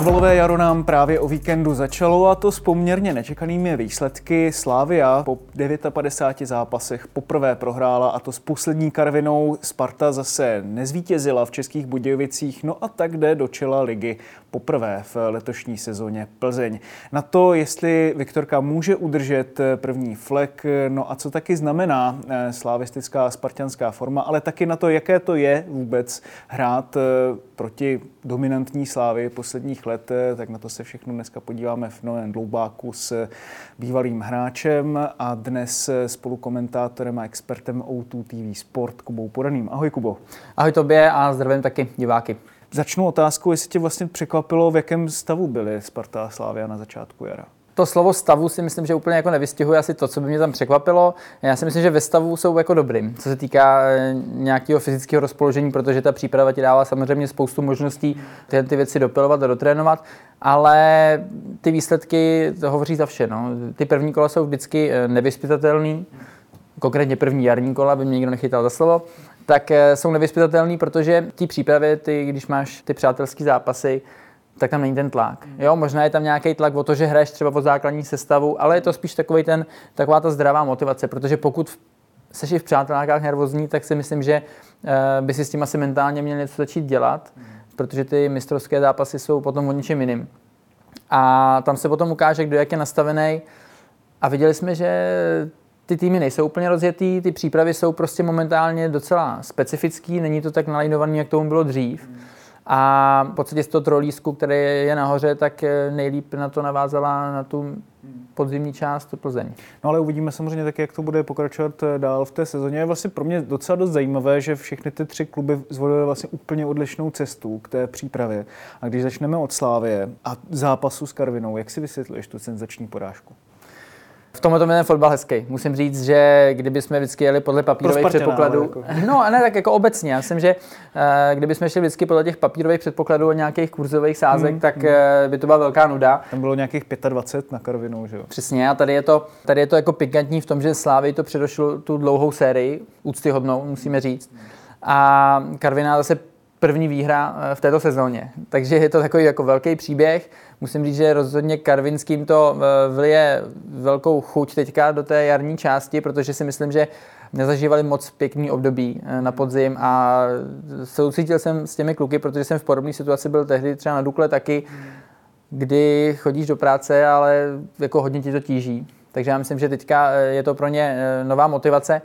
Fotbalové jaro nám právě o víkendu začalo a to s poměrně nečekanými výsledky. Slávia po 59 zápasech poprvé prohrála a to s poslední karvinou. Sparta zase nezvítězila v Českých Budějovicích, no a tak jde do čela ligy poprvé v letošní sezóně Plzeň. Na to, jestli Viktorka může udržet první flek, no a co taky znamená eh, slavistická spartianská forma, ale taky na to, jaké to je vůbec hrát eh, proti dominantní slávy posledních let, eh, tak na to se všechno dneska podíváme v novém dloubáku s bývalým hráčem a dnes spolukomentátorem a expertem O2 TV Sport Kubou Podaným. Ahoj Kubo. Ahoj tobě a zdravím taky diváky. Začnu otázkou, jestli tě vlastně překvapilo, v jakém stavu byly Sparta a Slávia na začátku jara. To slovo stavu si myslím, že úplně jako nevystihuje asi to, co by mě tam překvapilo. Já si myslím, že ve stavu jsou jako dobrým, co se týká eh, nějakého fyzického rozpoložení, protože ta příprava ti dává samozřejmě spoustu možností tyhle ty věci dopilovat a dotrénovat, ale ty výsledky to hovoří za vše. No. Ty první kola jsou vždycky eh, nevyspytatelný, konkrétně první jarní kola, by mě nikdo nechytal za slovo, tak eh, jsou nevyspytatelný, protože ty přípravy, ty, když máš ty přátelské zápasy, tak tam není ten tlak. Jo, možná je tam nějaký tlak o to, že hraješ třeba o základní sestavu, ale je to spíš takový ten, taková ta zdravá motivace, protože pokud seš i v přátelákách nervózní, tak si myslím, že uh, by si s tím asi mentálně měl něco začít dělat, protože ty mistrovské zápasy jsou potom o ničem jiným. A tam se potom ukáže, kdo jak je nastavený. A viděli jsme, že ty týmy nejsou úplně rozjetý, ty přípravy jsou prostě momentálně docela specifický, není to tak nalajnovaný, jak tomu bylo dřív. A v podstatě z toho trolísku, který je nahoře, tak nejlíp na to navázala na tu podzimní část Plzeň. No ale uvidíme samozřejmě taky, jak to bude pokračovat dál v té sezóně. Je vlastně pro mě docela dost zajímavé, že všechny ty tři kluby zvolily vlastně úplně odlišnou cestu k té přípravě. A když začneme od Slávie a zápasu s Karvinou, jak si vysvětluješ tu senzační porážku? V tomhle tom je ten fotbal hezký. Musím říct, že kdyby jsme vždycky jeli podle papírových předpokladů. Jako. No a ne tak jako obecně. Já myslím, že kdyby jsme šli vždycky podle těch papírových předpokladů a nějakých kurzových sázek, hmm, tak hmm. by to byla velká nuda. Tam bylo nějakých 25 na Karvinou, že jo? Přesně, a tady je to, tady je to jako pikantní v tom, že Slávy to předošlo tu dlouhou sérii, úctyhodnou, musíme říct. A Karviná zase první výhra v této sezóně. Takže je to takový jako velký příběh. Musím říct, že rozhodně Karvinským to vlije velkou chuť teďka do té jarní části, protože si myslím, že nezažívali moc pěkný období na podzim a soucítil jsem s těmi kluky, protože jsem v podobné situaci byl tehdy třeba na Dukle taky, kdy chodíš do práce, ale jako hodně ti to tíží. Takže já myslím, že teďka je to pro ně nová motivace.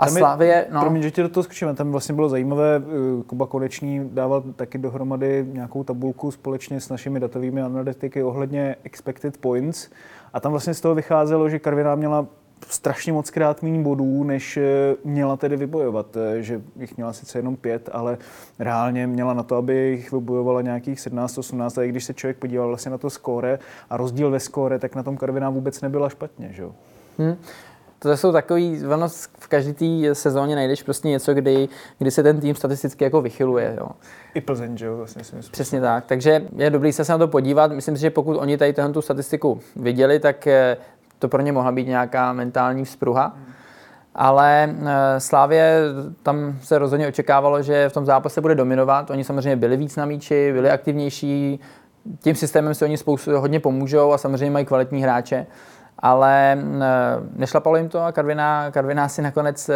A tam Slavie, no. Promiň, že ti do toho skočíme, tam vlastně bylo zajímavé, Kuba Konečný dával taky dohromady nějakou tabulku společně s našimi datovými analytiky ohledně expected points a tam vlastně z toho vycházelo, že Karviná měla strašně moc krát méně bodů, než měla tedy vybojovat. Že jich měla sice jenom pět, ale reálně měla na to, aby jich vybojovala nějakých 17-18. A i když se člověk podíval vlastně na to skóre a rozdíl ve skóre, tak na tom Karviná vůbec nebyla špatně. Že? Hmm. To jsou takový, ono v každé té sezóně najdeš prostě něco, kdy, kdy se ten tým statisticky jako vychyluje. Jo. I Plzeň, že jo, vlastně si myslím. Přesně tak, takže je dobrý se na to podívat. Myslím si, že pokud oni tady tu statistiku viděli, tak to pro ně mohla být nějaká mentální vzpruha. Hmm. Ale Slávě tam se rozhodně očekávalo, že v tom zápase bude dominovat. Oni samozřejmě byli víc na míči, byli aktivnější. Tím systémem si oni spoustu hodně pomůžou a samozřejmě mají kvalitní hráče ale nešlapalo jim to a Karviná, Karviná si nakonec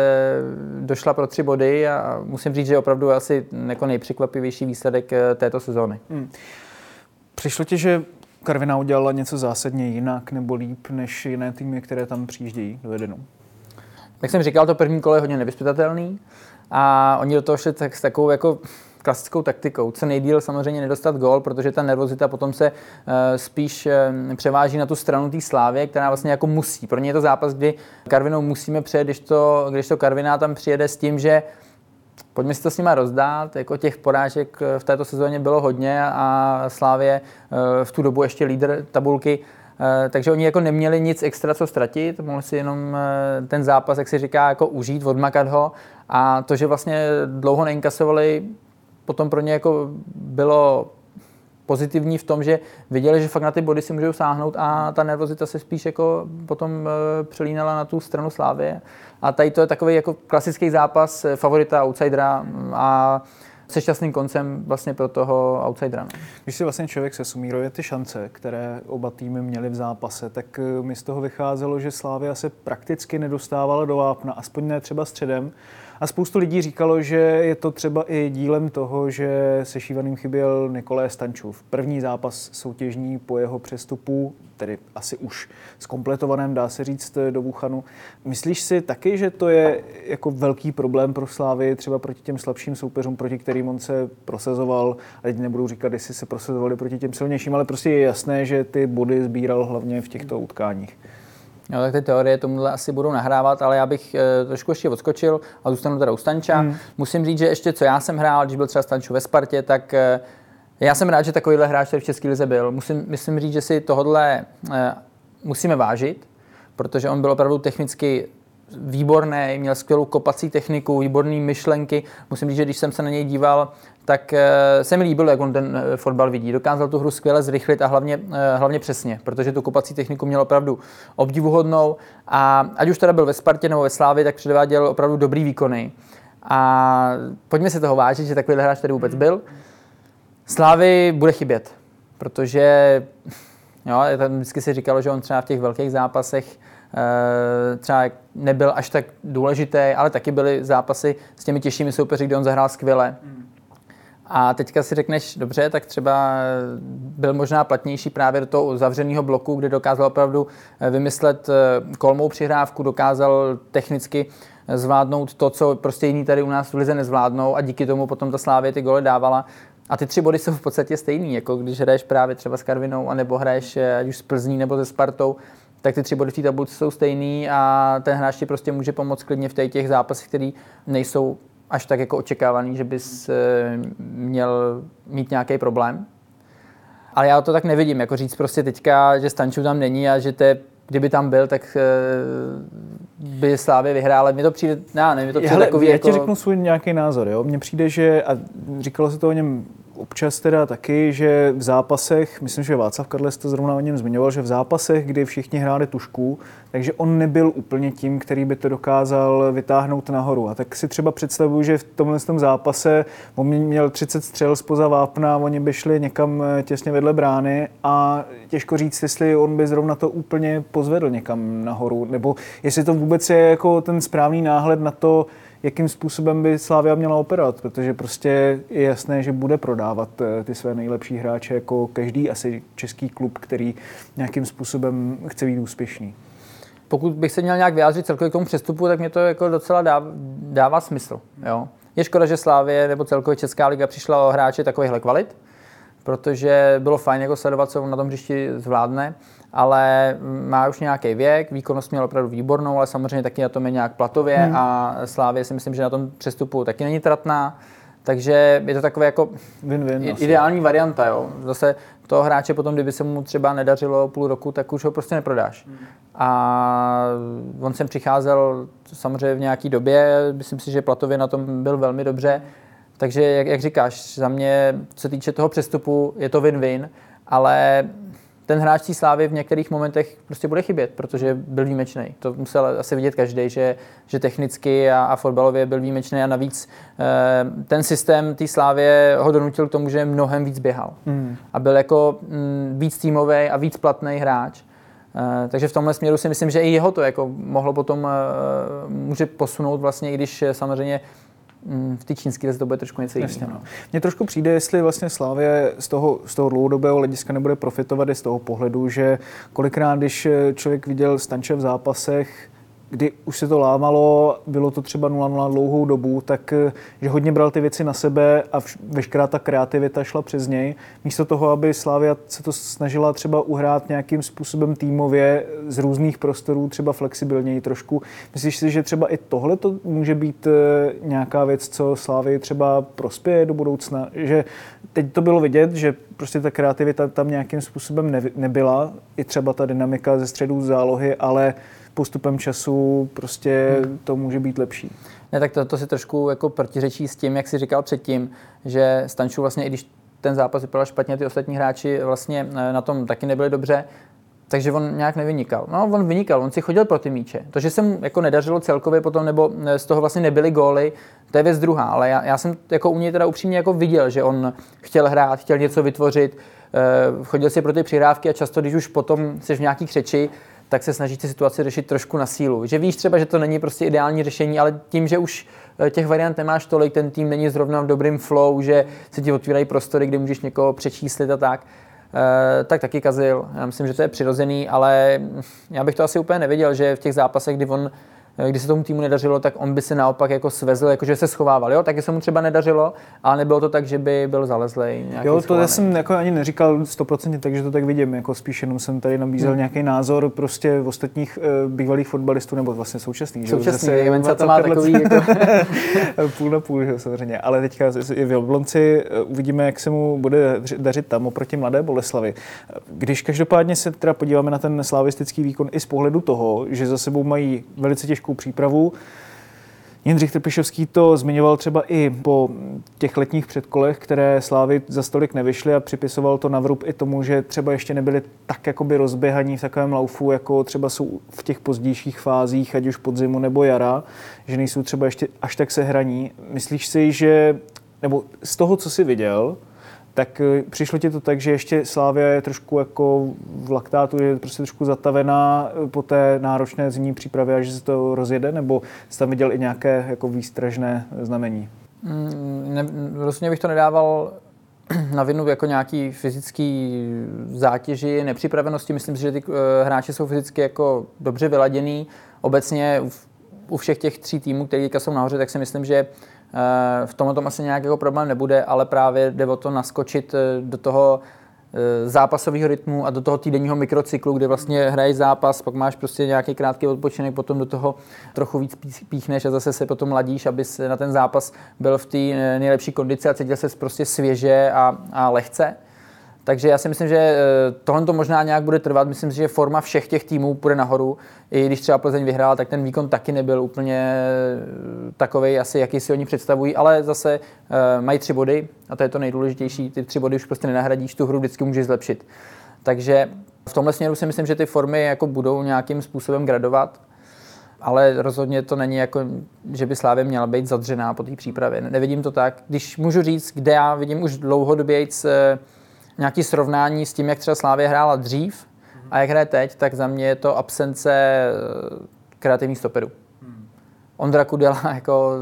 došla pro tři body a musím říct, že opravdu asi jako nejpřekvapivější výsledek této sezóny. Hmm. Přišlo ti, že Karviná udělala něco zásadně jinak nebo líp než jiné týmy, které tam přijíždějí do Edenu? Jak jsem říkal, to první kolo je hodně nevyspytatelný a oni do toho šli tak, s takovou jako klasickou taktikou. Co nejdíl samozřejmě nedostat gól, protože ta nervozita potom se uh, spíš uh, převáží na tu stranu té slávy, která vlastně jako musí. Pro ně je to zápas, kdy Karvinou musíme přejet, když to, když to Karviná tam přijede s tím, že Pojďme si to s nima rozdát, jako těch porážek v této sezóně bylo hodně a Slávě v tu dobu ještě lídr tabulky Eh, takže oni jako neměli nic extra co ztratit, mohli si jenom eh, ten zápas, jak se říká, jako užít, odmakat ho a to, že vlastně dlouho neinkasovali, potom pro ně jako bylo pozitivní v tom, že viděli, že fakt na ty body si můžou sáhnout a ta nervozita se spíš jako potom e, přelínala na tu stranu Slávy. A tady to je takový jako klasický zápas favorita, outsidera a se šťastným koncem vlastně pro toho outsidera. No. Když si vlastně člověk se sumíruje ty šance, které oba týmy měly v zápase, tak eh, mi z toho vycházelo, že Slávia se prakticky nedostávala do vápna, aspoň ne třeba středem. A spoustu lidí říkalo, že je to třeba i dílem toho, že se Šívaným chyběl Nikolé Stančův. První zápas soutěžní po jeho přestupu, tedy asi už zkompletovaném, dá se říct, do Wuhanu. Myslíš si taky, že to je jako velký problém pro Slávy, třeba proti těm slabším soupeřům, proti kterým on se prosazoval, a teď nebudu říkat, jestli se prosazovali proti těm silnějším, ale prostě je jasné, že ty body sbíral hlavně v těchto utkáních. No, tak ty teorie tomuhle asi budou nahrávat, ale já bych e, trošku ještě odskočil a zůstanu teda u Stanča. Hmm. Musím říct, že ještě co já jsem hrál, když byl třeba Stanču ve Spartě, tak e, já jsem rád, že takovýhle hráč tady v České lize byl. Musím, myslím říct, že si tohle e, musíme vážit, protože on byl opravdu technicky výborný, měl skvělou kopací techniku, výborné myšlenky. Musím říct, že když jsem se na něj díval, tak eh, se mi líbilo, jak on ten eh, fotbal vidí. Dokázal tu hru skvěle zrychlit a hlavně, eh, hlavně přesně, protože tu kopací techniku měl opravdu obdivuhodnou a ať už teda byl ve Spartě nebo ve Slávě, tak předváděl opravdu dobrý výkony. A pojďme si toho vážit, že takový hráč tady vůbec byl. Slávy bude chybět, protože jo, tam vždycky si říkalo, že on třeba v těch velkých zápasech třeba nebyl až tak důležitý, ale taky byly zápasy s těmi těžšími soupeři, kde on zahrál skvěle. Hmm. A teďka si řekneš, dobře, tak třeba byl možná platnější právě do toho zavřeného bloku, kde dokázal opravdu eh, vymyslet eh, kolmou přihrávku, dokázal technicky eh, zvládnout to, co prostě jiní tady u nás v lize nezvládnou a díky tomu potom ta Slávě ty gole dávala. A ty tři body jsou v podstatě stejný, jako když hraješ právě třeba s Karvinou, anebo hraješ ať už s Plzní nebo se Spartou, tak ty tři body v té tabulce jsou stejný a ten hráč ti prostě může pomoct klidně v těch zápasech, které nejsou až tak jako očekávaný, že bys eh, měl mít nějaký problém. Ale já to tak nevidím, jako říct prostě teďka, že Stanču tam není a že to je, kdyby tam byl, tak eh, by Slávě vyhrála. Mně to přijde, ne, ne, mi to přijde Hele, takový já jako... ti řeknu svůj nějaký názor, jo. Mně přijde, že, a říkalo se to o něm občas teda taky, že v zápasech, myslím, že Václav Karles to zrovna o něm zmiňoval, že v zápasech, kdy všichni hráli tušku, takže on nebyl úplně tím, který by to dokázal vytáhnout nahoru. A tak si třeba představuju, že v tomhle tom zápase on měl 30 střel spoza vápna, oni by šli někam eh, těsně vedle brány a těžko říct, jestli on by zrovna to úplně pozvedl někam nahoru, nebo jestli to vůbec je jako ten správný náhled na to, jakým způsobem by Slávia měla operovat, protože prostě je jasné, že bude prodávat eh, ty své nejlepší hráče jako každý asi český klub, který nějakým způsobem chce být úspěšný. Pokud bych se měl nějak vyjádřit celkově k tomu přestupu, tak mě to jako docela dává, dává smysl. Jo. Je škoda, že Slávě nebo celkově Česká liga přišla o hráče takovýchhle kvalit, protože bylo fajn jako sledovat, co on na tom hřišti zvládne ale má už nějaký věk, výkonnost měl opravdu výbornou, ale samozřejmě taky na tom je nějak platově hmm. a Slávě si myslím, že na tom přestupu taky není tratná. Takže je to takové jako Win-win ideální asi. varianta. Jo. Zase toho hráče potom, kdyby se mu třeba nedařilo půl roku, tak už ho prostě neprodáš. Hmm. A on sem přicházel samozřejmě v nějaké době, myslím si, že platově na tom byl velmi dobře. Takže, jak, jak říkáš, za mě, co se týče toho přestupu, je to win-win, ale ten hráč té slávy v některých momentech prostě bude chybět, protože byl výjimečný. To musel asi vidět každý, že, že technicky a, a fotbalově byl výjimečný a navíc e, ten systém té slávě ho donutil k tomu, že mnohem víc běhal. Mm. A byl jako m, mm, víc týmový a víc platný hráč. E, takže v tomhle směru si myslím, že i jeho to jako mohlo potom e, může posunout vlastně, i když samozřejmě v té čínské to bude trošku něco jiného. No. Mně trošku přijde, jestli vlastně Slávě z toho, z toho dlouhodobého hlediska nebude profitovat i z toho pohledu, že kolikrát, když člověk viděl Stanče v zápasech, kdy už se to lámalo, bylo to třeba 0-0 dlouhou dobu, tak eh, že hodně bral ty věci na sebe a veškerá ta kreativita šla přes něj. Místo toho, aby Slávia se to snažila třeba uhrát nějakým způsobem týmově z různých prostorů, třeba flexibilněji trošku. Myslíš si, že třeba i tohle to může být eh, nějaká věc, co Slávii třeba prospěje do budoucna? Že teď to bylo vidět, že prostě ta kreativita tam nějakým způsobem nebyla, i třeba ta dynamika ze středů zálohy, ale postupem času prostě to může být lepší. Ne, tak to, to si trošku jako protiřečí s tím, jak si říkal předtím, že Stanču vlastně, i když ten zápas vypadal špatně, ty ostatní hráči vlastně eh, na tom taky nebyli dobře, takže on nějak nevynikal. No, on vynikal, on si chodil pro ty míče. To, že se mu jako nedařilo celkově potom, nebo eh, z toho vlastně nebyly góly, to je věc druhá, ale já, já jsem jako u něj teda upřímně jako viděl, že on chtěl hrát, chtěl něco vytvořit, eh, chodil si pro ty přihrávky a často, když už potom jsi v nějaký křeči, tak se snaží ty situaci řešit trošku na sílu. Že víš třeba, že to není prostě ideální řešení, ale tím, že už eh, těch variant nemáš tolik, ten tým není zrovna v dobrým flow, že se ti otvírají prostory, kde můžeš někoho přečíslit a tak, eh, tak taky kazil. Já myslím, že to je přirozený, ale já bych to asi úplně nevěděl, že v těch zápasech, kdy on eh, kdy se tomu týmu nedařilo, tak on by se naopak jako svezl, jakože se schovával. Jo, taky se mu třeba nedařilo, ale nebylo to tak, že by byl zalezlej. nějaký Jo, to já schovaný. jsem jako ani neříkal 100%, takže to tak vidím. Jako spíš jenom jsem tady nabízel Hmm. nějaký názor prostě v ostatních uh, bývalých fotbalistů, nebo vlastně současných. že Současný, zase Jemenca to má takový jako... půl na půl, že jo, samozřejmě. Ale teďka je v Jablonci, eh, uvidíme, jak se mu bude daři- dařit tam oproti Mladé Boleslavi. Když každopádně se teda podíváme na ten slavistický výkon i z pohledu toho, že za sebou mají velice těžkou přípravu, Jindřich Trpišovský to zmiňoval třeba i po těch letních předkolech, které Slávy za stolik nevyšly a připisoval to na vrub i tomu, že třeba ještě nebyli tak jakoby rozběhaní v takovém laufu, jako třeba jsou v těch pozdějších fázích, ať už podzimu nebo jara, že nejsou třeba ještě až tak sehraní. Myslíš si, že, nebo z toho, co jsi viděl, tak eh, přišlo ti to tak, že ještě Slávia je trošku jako v laktátu, je prostě trošku zatavená eh, po té náročné zimní přípravě a že se to rozjede, nebo jsi tam viděl i nějaké jako výstražné znamení? Mm, ne, rozhodně bych to nedával na vinu jako nějaký fyzický zátěži, nepřipravenosti. Myslím si, že ty eh, hráči jsou fyzicky jako dobře vyladěný. Obecně u, všech těch tří týmů, které jsou nahoře, tak si myslím, že eh, v tomhle tom asi nějaký jako problém nebude, ale právě jde o to naskočit eh, do toho eh, zápasového rytmu a do toho týdenního mikrocyklu, kde vlastně hraješ zápas, pak máš prostě nějaký krátký odpočinek, potom do toho trochu víc pí- píchneš a zase se potom ladíš, abys na ten zápas byl v té eh, nejlepší kondici a cítil se prostě svěže a, a lehce. Takže já si myslím, že eh, tohle to možná nějak bude trvat. Myslím si, že forma všech těch týmů půjde nahoru. I když třeba Plzeň vyhrála, tak ten výkon taky nebyl úplně takový, asi jaký si oni představují, ale zase eh, mají tři body a to je to nejdůležitější. Ty tři body už prostě nenahradíš, tu hru vždycky můžeš zlepšit. Takže v tomhle směru si myslím, že ty formy jako budou nějakým způsobem gradovat, ale rozhodně to není jako, že by Slávě měla být zadřená po té přípravě. Nevidím to tak. Když můžu říct, kde já vidím už dlouhodobě nějaký srovnání s tím, jak třeba Slávě hrála dřív a jak hraje teď, tak za mě je to absence eh, kreativních stoperů. Ondra Kudela, jako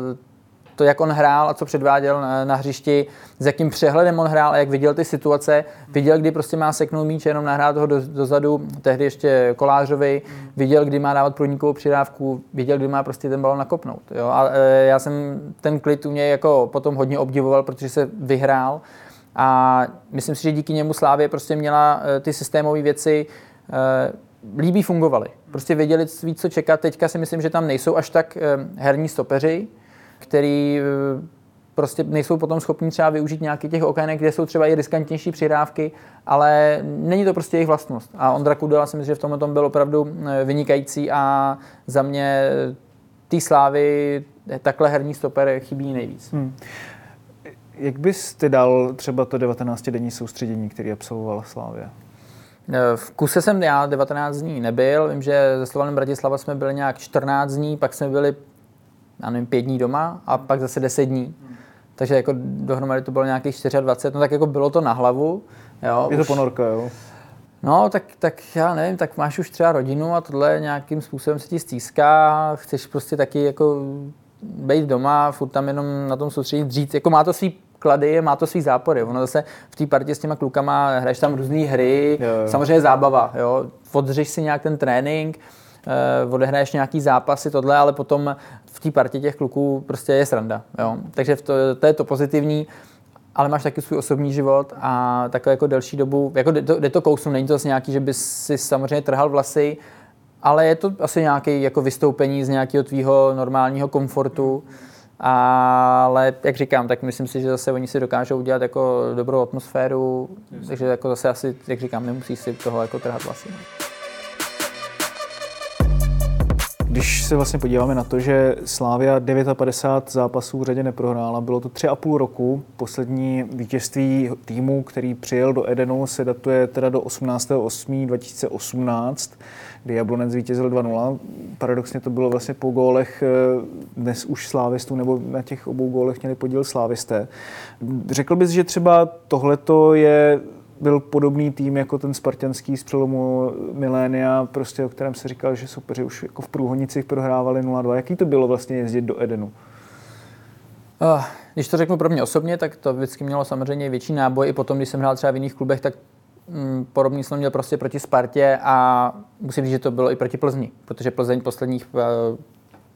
to, jak on hrál a co předváděl na, na hřišti, s jakým přehledem on hrál a jak viděl ty situace, viděl, kdy prostě má seknout míč, jenom nahrát ho do, dozadu, tehdy ještě Kolářovi, viděl, kdy má dávat průnikovou přidávku, viděl, kdy má prostě ten balon nakopnout. Jo? A e, já jsem ten klid u něj jako potom hodně obdivoval, protože se vyhrál a myslím si, že díky němu Slávě prostě měla e, ty systémové věci e, líbí fungovaly. Prostě věděli víc, co čekat. Teďka si myslím, že tam nejsou až tak e, herní stopeři, který prostě nejsou potom schopni třeba využít nějakých těch okének, kde jsou třeba i riskantnější přihrávky, ale není to prostě jejich vlastnost. A Ondra Kudela si myslím, že v tomhle tom byl opravdu vynikající a za mě té slávy takhle herní stoper chybí nejvíc. Hmm. Jak bys ty dal třeba to 19-denní soustředění, který absolvovala Slávě? V kuse jsem já 19 dní nebyl, vím, že ze Slovanem Bratislava jsme byli nějak 14 dní, pak jsme byli, já nevím, 5 dní doma a pak zase 10 dní. Takže jako dohromady to bylo nějakých 24, no tak jako bylo to na hlavu. Jo, Je to ponorka, jo? No, tak, tak já nevím, tak máš už třeba rodinu a tohle nějakým způsobem se ti stýská, chceš prostě taky jako být doma, furt tam jenom na tom soustředit dřít, jako má to svý klady, má to svý zápory. Ono zase v té partě s těma klukama hraješ tam různé hry, Jo, jo. samozřejmě zábava, jo. Odřeš si nějak ten trénink, uh, odehraješ nějaký zápasy, tohle, ale potom v té partě těch kluků prostě je sranda. Jo? Takže to, to je to pozitivní ale máš taky svůj osobní život a takhle jako delší dobu, jako jde to, jde to kousnu, není to zase nějaký, že bys si samozřejmě trhal vlasy, ale je to asi nějaké jako vystoupení z nějakého tvýho normálního komfortu. Ale jak říkám, tak myslím si, že zase oni si dokážou udělat jako dobrou atmosféru, takže jako zase asi, jak říkám, nemusí si toho jako trhat vlasy. Když se vlastně podíváme na to, že Slávia 59 zápasů v řadě neprohrála, bylo to 3,5 roku. Poslední vítězství týmu, který přijel do Edenu, se datuje teda do 18.8.2018, kdy Jablonec zvítězil 2-0. Paradoxně to bylo vlastně po gólech eh, dnes už slávistů, nebo na těch obou gólech měli podíl slávisté. Řekl bys, že třeba tohleto je byl podobný tým jako ten spartanský z přelomu milénia, prostě o kterém se říkal, že soupeři už jako v průhonicích prohrávali 0-2. Jaký to bylo vlastně jezdit do Edenu? Když to řeknu pro mě osobně, tak to vždycky mělo samozřejmě větší náboj. I potom, když jsem hrál třeba v jiných klubech, tak mm, podobný jsem měl prostě proti Spartě a musím říct, že to bylo i proti Plzni, protože Plzeň posledních uh,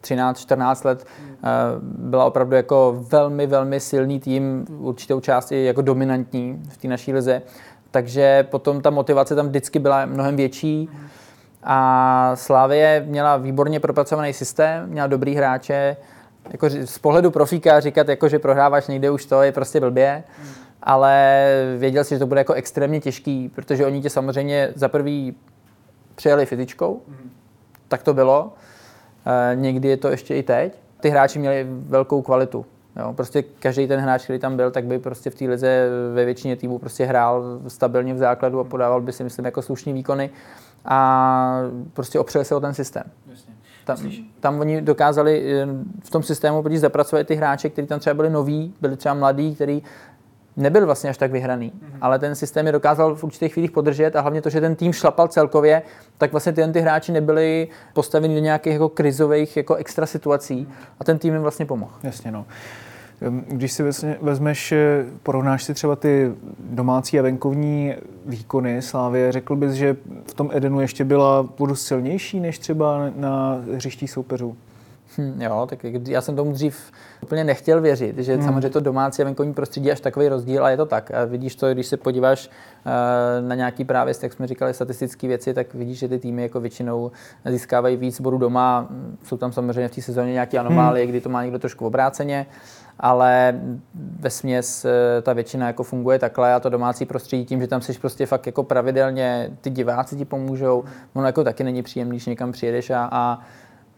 13-14 let uh, byla opravdu jako velmi, velmi silný tým, určitou části jako dominantní v té naší lize takže potom ta motivace tam vždycky byla mnohem větší. A Slávie měla výborně propracovaný systém, měla dobrý hráče. Jako z pohledu profíka říkat, jako, že prohráváš někde už to, je prostě blbě. Ale věděl si, že to bude jako extrémně těžký, protože oni tě samozřejmě za prvý přijeli fyzičkou, tak to bylo. E, někdy je to ještě i teď. Ty hráči měli velkou kvalitu. Jo, prostě každý ten hráč, který tam byl, tak by prostě v té lize ve většině týmů prostě hrál stabilně v základu a podával by si, myslím, jako slušný výkony a prostě opřel se o ten systém. Tam, tam oni dokázali eh, v tom systému zapracovat ty hráče, kteří tam třeba byli noví, byli třeba mladí, kteří nebyl vlastně až tak vyhraný, mm-hmm. ale ten systém je dokázal v určitých chvílích podržet a hlavně to, že ten tým šlapal celkově, tak vlastně ty, ty hráči nebyli postaveni do nějakých jako krizových jako extra situací a ten tým jim vlastně pomohl. Jasně, no. Když si vezmeš, eh, porovnáš si třeba ty domácí a venkovní výkony Slávě, řekl bys, že v tom Edenu ještě byla budu silnější než třeba na hřiští soupeřů? Hm, jo, tak já jsem tomu dřív úplně nechtěl věřit, že hmm. samozřejmě to domácí a venkovní prostředí je až takový rozdíl a je to tak. A vidíš to, když se podíváš uh, na nějaký právě, jak jsme říkali, statistické věci, tak vidíš, že ty týmy jako většinou získávají víc bodů doma. Jsou tam samozřejmě v té sezóně nějaké anomálie, hmm. kdy to má někdo trošku obráceně ale ve směs eh, ta většina jako funguje takhle a to domácí prostředí tím, že tam jsi prostě fakt jako pravidelně, ty diváci ti pomůžou, ono jako taky není příjemný, když někam přijedeš a, a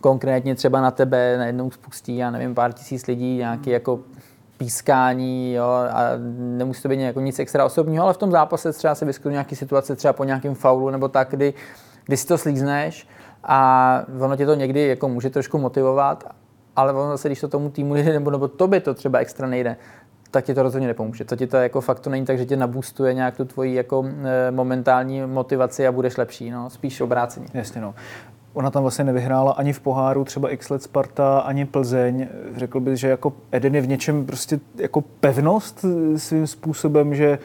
konkrétně třeba na tebe najednou spustí, já nevím, pár tisíc lidí, nějaký jako pískání jo, a nemusí to být jako nic extra osobního, ale v tom zápase třeba se vyskytuje nějaký situace, třeba po nějakém faulu nebo tak, kdy, kdy si to slízneš a ono tě to někdy jako může trošku motivovat ale ono zase, když to tomu týmu nejde, nebo, nebo tobě to třeba extra nejde, tak ti to rozhodně nepomůže. To ti to jako fakt to není tak, že tě nabůstuje nějak tu tvoji jako e, momentální motivaci a budeš lepší, no, spíš obráceně. Jasně, no. Ona tam vlastně nevyhrála ani v poháru, třeba x let Sparta, ani Plzeň. Řekl bych, že jako Eden je v něčem prostě jako pevnost svým způsobem, že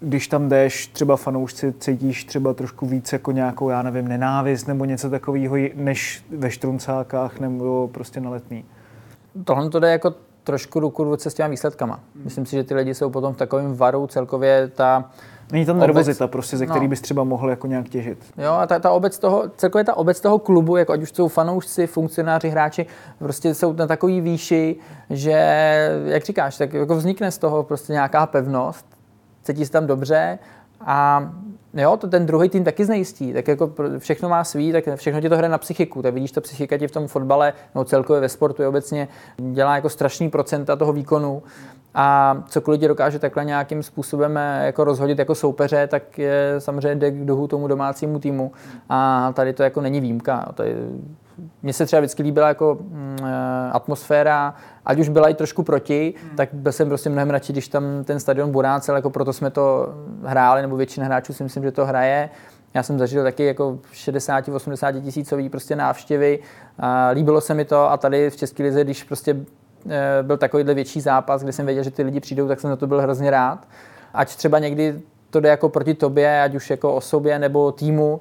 když tam jdeš, třeba fanoušci cítíš třeba trošku víc jako nějakou, já nevím, nenávist nebo něco takového, než ve štruncákách nebo prostě na letní. Tohle to jde jako trošku ruku ruce s těma výsledkama. Myslím si, že ty lidi jsou potom v takovém varu celkově ta Není tam nervozita, obec, prostě, ze který no. bys třeba mohl jako nějak těžit. Jo, a ta, ta obec toho, celkově ta obec toho klubu, jako ať už jsou fanoušci, funkcionáři, hráči, prostě jsou na takový výši, že, jak říkáš, tak jako vznikne z toho prostě nějaká pevnost cítí se tam dobře a jo, to ten druhý tým taky znejistí, tak jako všechno má svý, tak všechno ti to hraje na psychiku, tak vidíš, ta psychika ti v tom fotbale, no celkově ve sportu je obecně dělá jako strašný procenta toho výkonu a cokoliv ti dokáže takhle nějakým způsobem eh, jako rozhodit jako soupeře, tak je samozřejmě jde k duhu tomu domácímu týmu a tady to jako není výjimka. Tady mně se třeba vždycky líbila jako mm, eh, atmosféra, ať už byla i trošku proti, hmm. tak byl jsem prostě mnohem radši, když tam ten stadion burácel, jako proto jsme to hráli, nebo většina hráčů si myslím, že to hraje. Já jsem zažil taky jako 60-80 tisícový prostě návštěvy, a líbilo se mi to a tady v České lize, když prostě byl takovýhle větší zápas, kde jsem věděl, že ty lidi přijdou, tak jsem na to byl hrozně rád. Ať třeba někdy to jde jako proti tobě, ať už jako osobě nebo týmu,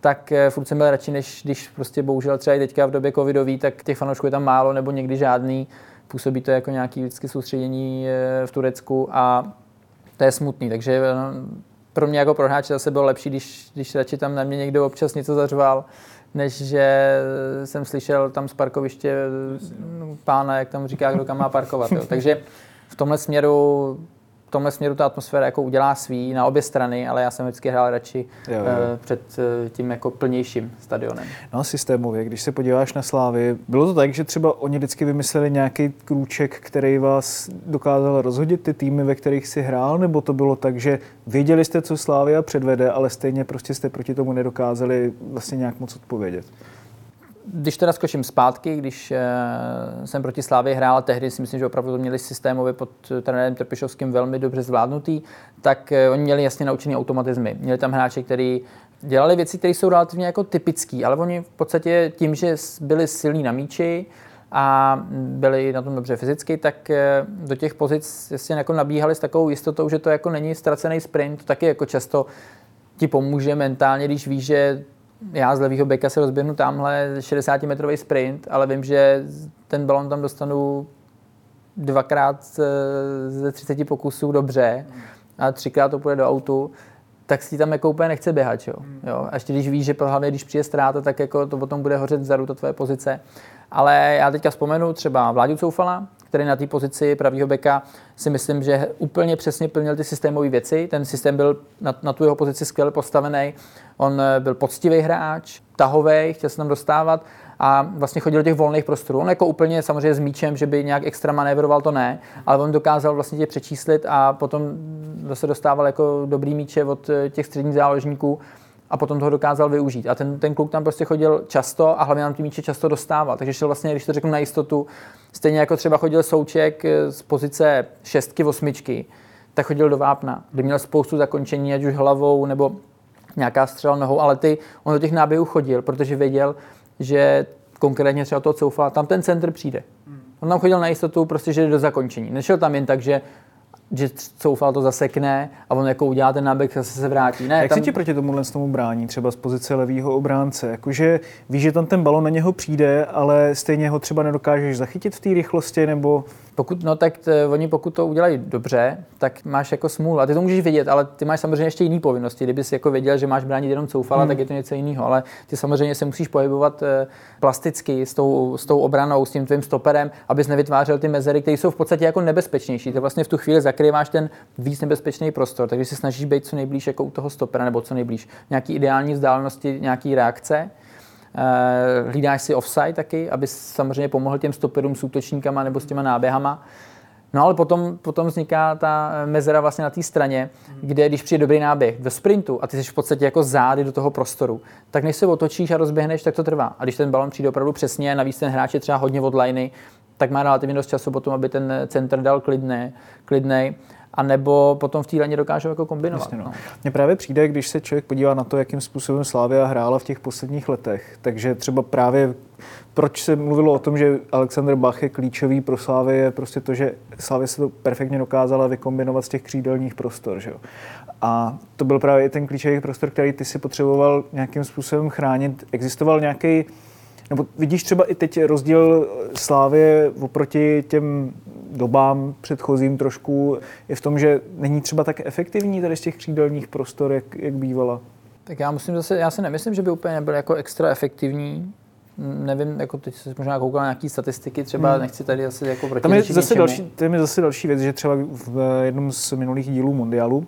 tak eh, furt jsem byl radši, než když prostě bohužel třeba i teďka v době covidový, tak těch fanoušků je tam málo nebo někdy žádný. Působí to jako nějaký vždycky soustředění eh, v Turecku a to je smutný, takže eh, pro mě jako pro hráče zase bylo lepší, když, když radši tam na mě někdo občas něco zařval, než že jsem slyšel tam z parkoviště pána, jak tam říká, kdo kam má parkovat. Jo. Takže v tomhle směru tomhle směru ta atmosféra jako udělá svý na obě strany, ale já jsem vždycky hrál radši jo, jo. Uh, před uh, tím jako plnějším stadionem. No systémově, když se podíváš na Slávy, bylo to tak, že třeba oni vždycky vymysleli nějaký krůček, který vás dokázal rozhodit ty týmy, ve kterých si hrál, nebo to bylo tak, že věděli jste, co Slávia předvede, ale stejně prostě jste proti tomu nedokázali vlastně nějak moc odpovědět? Když teda skočím zpátky, když eh, jsem proti Slávě hrál, tehdy si myslím, že opravdu to měli systémově pod trenérem Trpišovským velmi dobře zvládnutý, tak eh, oni měli jasně naučený automatizmy. Měli tam hráče, kteří dělali věci, které jsou relativně jako typické, ale oni v podstatě tím, že byli silní na míči, a byli na tom dobře fyzicky, tak eh, do těch pozic jasně jako nabíhali s takovou jistotou, že to jako není ztracený sprint, to taky jako často ti pomůže mentálně, když víš, že já z levého beka se rozběhnu tamhle 60-metrový sprint, ale vím, že ten balon tam dostanu dvakrát ze 30 pokusů dobře a třikrát to půjde do autu, tak si tam jako úplně nechce běhat. Jo? Jo? A ještě když víš, že hlavně když přijde ztráta, tak jako to potom bude hořet vzadu, ta tvoje pozice. Ale já teďka vzpomenu třeba Vláďu Coufala, který na té pozici pravého beka si myslím, že úplně přesně plnil ty systémové věci. Ten systém byl na, na tu jeho pozici skvěle postavený. On eh, byl poctivý hráč, tahový, chtěl se tam dostávat a vlastně chodil do těch volných prostorů. On jako úplně samozřejmě s míčem, že by nějak extra manévroval, to ne, ale on dokázal vlastně tě přečíslit a potom se dostával jako dobrý míče od eh, těch středních záložníků a potom toho dokázal využít. A ten, ten kluk tam prostě chodil často a hlavně nám ty míče často dostával. Takže šel vlastně, když to řeknu na jistotu, stejně jako třeba chodil Souček eh, z pozice šestky, osmičky, tak chodil do vápna, kdy měl spoustu zakončení, ať už hlavou nebo nějaká střela nohou, ale ty, on do těch náběhů chodil, protože věděl, že konkrétně třeba toho Coufa, tam ten centr přijde. On tam chodil na jistotu, prostě, že jde do zakončení. Nešel tam jen tak, že že Soufal to zasekne a on jako udělá ten náběh, zase se vrátí. Ne, Jak tam... se ti proti tomuhle tomu brání, třeba z pozice levého obránce? Jakože víš, že tam ten balon na něho přijde, ale stejně ho třeba nedokážeš zachytit v té rychlosti, nebo pokud, no tak t, oni pokud to udělají dobře, tak máš jako smůlu. A ty to můžeš vědět, ale ty máš samozřejmě ještě jiné povinnosti. Kdybys jako věděl, že máš bránit jenom coufala, hmm. tak je to něco jiného. Ale ty samozřejmě se musíš pohybovat e, plasticky s tou, s tou obranou, s tím tvým stoperem, abys nevytvářel ty mezery, které jsou v podstatě jako nebezpečnější. Ty vlastně v tu chvíli zakrýváš ten víc nebezpečný prostor, takže se snažíš být co nejblíž jako u toho stopera nebo co nejblíž nějaký ideální vzdálenosti, nějaký reakce Eh, hlídáš si offside taky, aby samozřejmě pomohl těm stoperům s útočníkama nebo s těma náběhama. No ale potom, potom vzniká ta mezera vlastně na té straně, kde když přijde dobrý náběh do sprintu a ty jsi v podstatě jako zády do toho prostoru, tak než se otočíš a rozběhneš, tak to trvá. A když ten balon přijde opravdu přesně, navíc ten hráč je třeba hodně od liney, tak má relativně dost času potom, aby ten center dal klidný, klidnej a nebo potom v té laně dokážou jako kombinovat. Jasně, no. No. Mně právě přijde, když se člověk podívá na to, jakým způsobem Slávia hrála v těch posledních letech, takže třeba právě proč se mluvilo o tom, že Alexander Bach je klíčový pro Slávy, je prostě to, že Slávě se to perfektně dokázala vykombinovat z těch křídelních prostor. Že jo? A to byl právě ten klíčový prostor, který ty si potřeboval nějakým způsobem chránit. Existoval nějaký nebo vidíš třeba i teď rozdíl Slávě oproti těm dobám předchozím trošku je v tom, že není třeba tak efektivní tady z těch křídelních prostor, jak, jak bývala? Tak já musím zase, já si nemyslím, že by úplně nebyl jako extra efektivní. Nevím, jako teď se možná koukal na nějaké statistiky, třeba hmm. nechci tady asi jako proti tam je zase další, tam je zase další věc, že třeba v jednom z minulých dílů Mundialu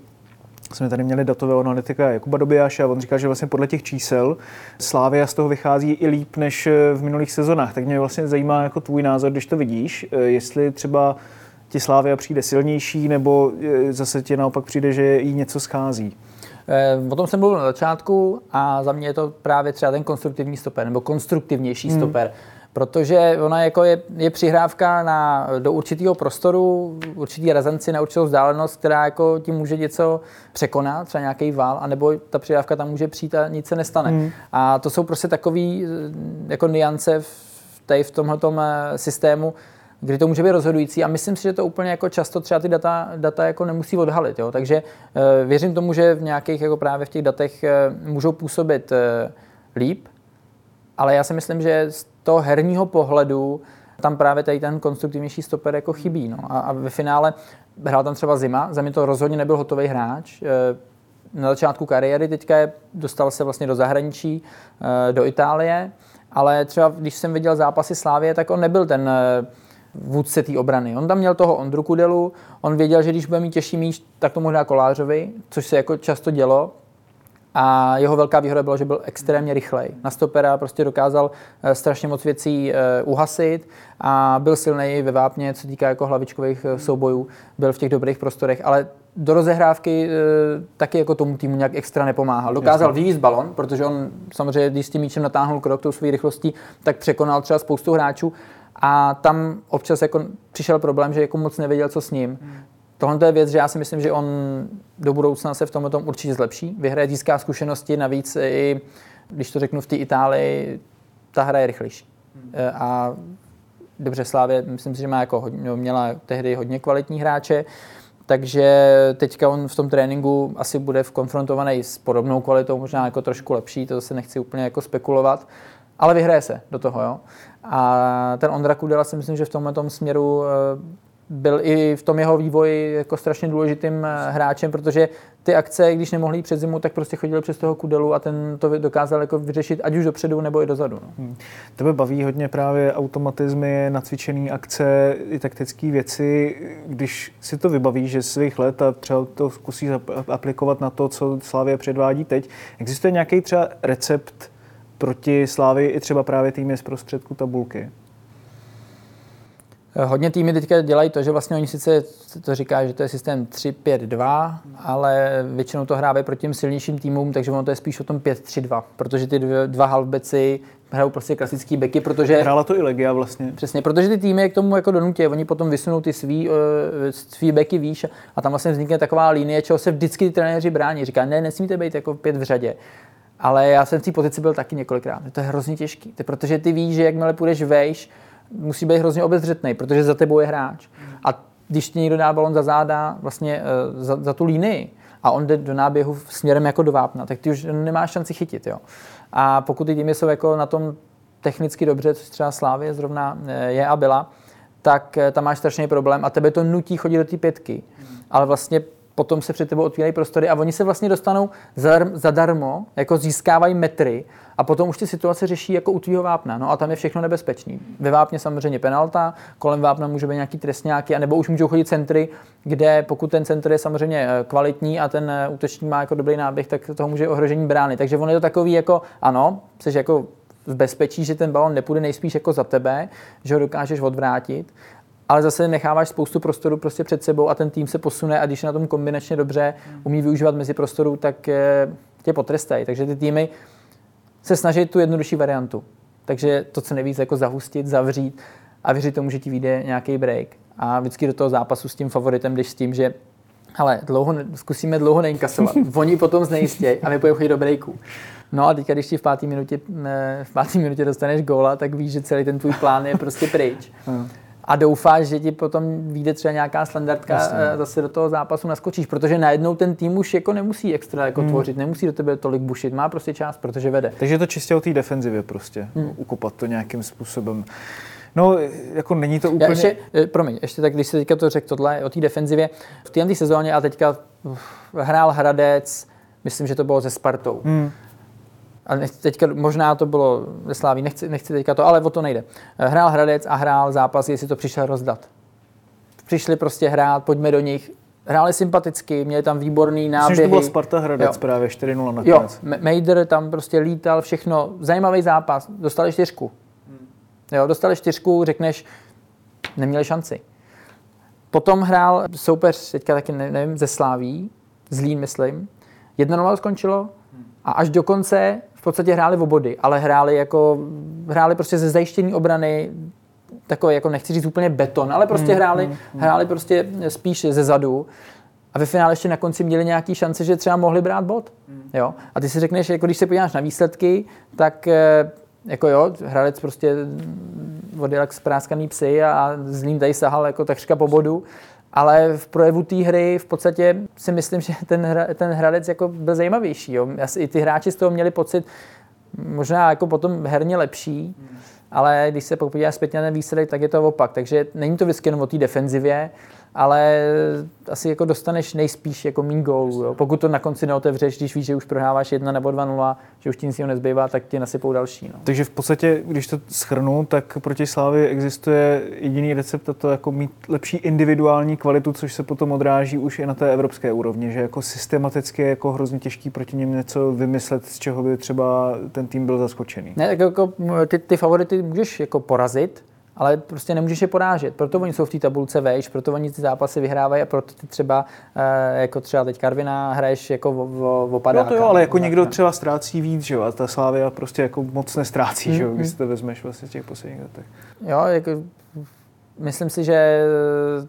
jsme tady měli datového analytika Jakuba Dobijáše a on říkal, že vlastně podle těch čísel Slávia z toho vychází i líp než v minulých sezonách. Tak mě vlastně zajímá jako tvůj názor, když to vidíš, jestli třeba ti Slávia přijde silnější, nebo zase ti naopak přijde, že jí něco schází? Eh, o tom jsem mluvil na začátku a za mě je to právě třeba ten konstruktivní stoper, nebo konstruktivnější hmm. Protože ona jako je, je přihrávka na, do určitého prostoru, určitý razanci na určitou vzdálenost, která jako ti může něco překonat, třeba nějaký val, anebo ta přihrávka tam může přijít a nic se nestane. Hmm. A to jsou prostě takové eh, jako niance v, tady v tomhle eh, systému, kdy to může být rozhodující a myslím si, že to úplně jako často třeba ty data, data jako nemusí odhalit. Jo? Takže e, věřím tomu, že v nějakých jako právě v těch datech můžou působit líp, ale já si myslím, že toho herního pohledu tam právě tady ten konstruktivnější stoper jako chybí. No. A, a ve finále hrál tam třeba Zima, za mě to rozhodně nebyl hotový hráč. E, na začátku kariéry teďka je, dostal se vlastně do zahraničí, e, do Itálie, ale třeba když jsem viděl zápasy Slávě, tak on nebyl ten e, vůdce té obrany. On tam měl toho Ondru Kudelu, on věděl, že když bude mít těžší míč, tak to možná Kolářovi, což se jako často dělo, a jeho velká výhoda byla, že byl extrémně rychlej. Na stopera prostě dokázal eh, strašně moc věcí eh, uhasit a byl silný ve vápně, co týká jako hlavičkových eh, soubojů, byl v těch dobrých prostorech, ale do rozehrávky taky jako tomu týmu nějak extra nepomáhal. Dokázal vyvízt balon, protože on samozřejmě, když s tím míčem natáhnul krok tou svou rychlostí, tak překonal třeba spoustu hráčů a tam občas jako přišel problém, že jako moc nevěděl, co s ním. Tohle je věc, že já si myslím, že on do budoucna se v tomhle tom určitě zlepší. Vyhraje, získá zkušenosti, navíc i, když to řeknu v té Itálii, ta hra je rychlejší. Hmm. A dobře Slávě, myslím si, že má jako hodně, měla tehdy hodně kvalitní hráče, takže teďka on v tom tréninku asi bude v konfrontovaný s podobnou kvalitou, možná jako trošku lepší, to se nechci úplně jako spekulovat, ale vyhraje se do toho, jo. A ten Ondra Kudela si myslím, že v tomhle směru eh, byl i v tom jeho vývoji jako strašně důležitým eh, hráčem, protože ty akce, když nemohli jít před zimu, tak prostě chodili přes toho kudelu a ten to dokázal jako vyřešit ať už dopředu nebo i dozadu. No. Hmm. Tebe baví hodně právě automatizmy, nacvičené akce, i taktické věci. Když si to vybaví, že svých let a třeba to zkusí aplikovat na to, co Slávě předvádí teď, existuje nějaký třeba recept proti Slávy i třeba právě týmy z prostředku tabulky? Eh, hodně týmy teďka dělají to, že vlastně oni sice to říká, že to je systém 3-5-2, ale většinou to hrávají proti těm silnějším týmům, takže ono to je spíš o tom 5-3-2, protože ty dva halfbeci hrajou prostě klasický beky, protože... Hrála to i Legia vlastně. Přesně, protože ty týmy k tomu jako donutí, oni potom vysunou ty svý, uh, svý beky výš a tam vlastně vznikne taková linie, čeho se vždycky ty trenéři brání. Říká, ne, nesmíte být jako pět v řadě. Ale já jsem v té pozici byl taky několikrát. To je hrozně těžký, protože ty víš, že jakmile půjdeš vejš, musí být hrozně obezřetný, protože za tebou je hráč. A když ti někdo dá balon za záda, vlastně uh, za, za tu línii, a on jde do náběhu směrem jako do vápna, tak ty už nemáš šanci chytit. Jo. A pokud ty týmy jsou jako na tom technicky dobře, což třeba Slávě zrovna eh, je a byla, tak eh, tam máš strašný problém a tebe to nutí chodit do té pětky. Ale vlastně potom se před tebou otvírají prostory a oni se vlastně dostanou zadarmo, jako získávají metry a potom už ty situace řeší jako u tvýho vápna. No a tam je všechno nebezpečný. Ve vápně samozřejmě penalta, kolem vápna může být nějaký trestňáky, nebo už můžou chodit centry, kde pokud ten centr je samozřejmě eh, kvalitní a ten eh, útočník má jako dobrý náběh, tak toho může ohrožení brány. Takže on je to takový jako, ano, jsi jako v bezpečí, že ten balon nepůjde nejspíš jako za tebe, že ho dokážeš odvrátit, ale zase necháváš spoustu prostoru prostě před sebou a ten tým se posune a když je na tom kombinačně dobře umí využívat mezi prostoru, tak eh, tě potrestají. Takže ty týmy se snaží tu jednodušší variantu. Takže to, co nejvíc jako zahustit, zavřít a věřit tomu, že ti vyjde nějaký break. A vždycky do toho zápasu s tím favoritem jdeš s tím, že ale dlouho, zkusíme dlouho neinkasovat. Oni potom znejistějí a my pojďme chodit do breaku. No a teď, když ti v páté minutě, v páté minutě dostaneš góla, tak víš, že celý ten tvůj plán je prostě pryč. A doufáš, že ti potom vyjde třeba nějaká standardka Jasně. Eh, zase do toho zápasu naskočíš, protože najednou ten tým už jako nemusí extra jako hmm. tvořit, nemusí do tebe tolik bušit, má prostě čas, protože vede. Takže je to čistě o té defenzivě prostě, hmm. ukopat to nějakým způsobem. No, jako není to úplně... Já ještě, eh, promiň, ještě tak, když se teďka to řekl tohle o té defenzivě, v té sezóně a teďka hrál Hradec, myslím, že to bylo se Spartou. Hmm a teďka možná to bylo ve Sláví, nechci, nechci teďka to, ale o to nejde. Hrál Hradec a hrál zápas, jestli to přišel rozdat. Přišli prostě hrát, pojďme do nich. Hráli sympaticky, měli tam výborný náběhy. Myslím, že to byl Sparta Hradec jo. právě 4-0 nakonec. Jo, Mejder tam prostě lítal, všechno. Zajímavý zápas, dostali čtyřku. Jo, dostali čtyřku, řekneš, neměli šanci. Potom hrál soupeř, teďka taky nevím, ze Sláví, Zlín myslím. 1-0 skončilo a až do konce podstatě hráli v obody, ale hráli jako, hráli prostě ze zajištění obrany, takový, jako nechci říct úplně beton, ale prostě mm, hráli, mm, hráli prostě spíš ze zadu. A ve finále ještě na konci měli nějaký šance, že třeba mohli brát bod. Mm. Jo? A ty si řekneš, jako když se podíváš na výsledky, tak eh, jako jo, Hradec prostě odjel jak spráskaný psy a z ním tady sahal jako takřka po bodu ale v projevu té hry v podstatě si myslím, že ten, hra, ten Hradec jako byl zajímavější. Jo. I ty hráči z toho měli pocit, možná jako potom herně lepší, ale když se podíváš zpětně na ten výsledek, tak je to opak. Takže není to vždycky jenom o té defenzivě, ale asi jako dostaneš nejspíš jako mín gólů. Jo. Pokud to na konci neotevřeš, když víš, že už prohráváš 1 nebo 2-0, že už ti nic nezbývá, tak ti nasypou další. No. Takže v podstatě, když to schrnu, tak proti Slávy existuje jediný recept a to jako mít lepší individuální kvalitu, což se potom odráží už i na té evropské úrovni, že jako systematicky je jako hrozně těžký proti něm něco vymyslet, z čeho by třeba ten tým byl zaskočený. Ne, tak jako ty, ty favority můžeš jako porazit, ale prostě nemůžeš je porážet. Proto oni jsou v té tabulce vejš, proto oni ty zápasy vyhrávají a proto ty třeba, eh, jako třeba teď Karvina, hraješ jako o, o padáka. Jo, to jo, ale jako někdo třeba ztrácí víc, že jo, a ta Slávia prostě jako moc nestrácí, mm, že jo, když si to vezmeš vlastně v těch posledních letech. Jo, jako, myslím si, že eh,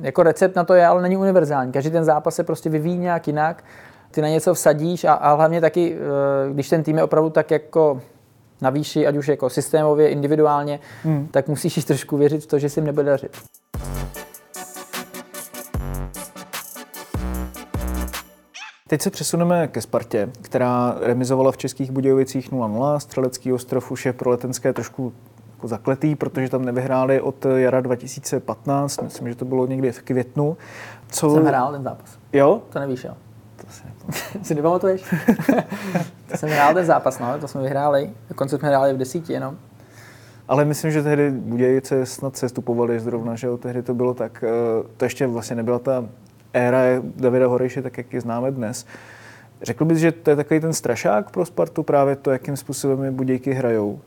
jako recept na to je, ale není univerzální. Každý ten zápas se prostě vyvíjí nějak jinak, ty na něco vsadíš a, a hlavně taky, eh, když ten tým je opravdu tak jako na výši, ať už jako systémově, individuálně, hmm. tak musíš jít trošku věřit v to, že si jim nebude dařit. Teď se přesuneme ke Spartě, která remizovala v Českých Budějovicích 0-0. Střelecký ostrov už je pro letenské trošku jako zakletý, protože tam nevyhráli od jara 2015, myslím, že to bylo někdy v květnu. Co... Jsem hrál ten zápas. Jo? To nevíš, jo? To si, si nepamatuješ? to jsem hrál ten zápas, no, to jsme vyhráli. Dokonce jsme hráli v desíti jenom. Ale myslím, že tehdy Budějice snad se stupovali zrovna, že jo, tehdy to bylo tak, eh, to ještě vlastně nebyla ta éra Davida Horejše, tak jak ji známe dnes. Řekl bys, že to je takový ten strašák pro Spartu, právě to, jakým způsobem Budějky hrajou?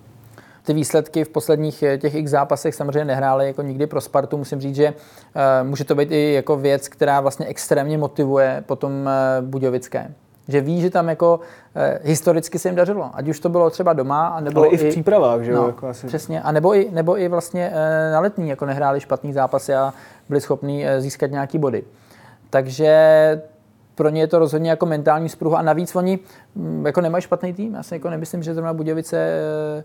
Ty výsledky v posledních eh, těch x zápasech samozřejmě nehrály jako nikdy pro Spartu. Musím říct, že uh, může to být i jako věc, která vlastně extrémně motivuje potom uh, Budějovické. Že ví, že tam jako historicky se jim dařilo. Ať už to bylo třeba doma, nebo Ale i v přípravách, že jo? No, jako asi... Přesně. A nebo i, nebo i vlastně na letní, jako nehráli špatný zápasy a byli schopni získat nějaký body. Takže pro ně je to rozhodně jako mentální spruha a navíc oni mm, jako nemají špatný tým. Já si jako nemyslím, že zrovna Budějovice Eh,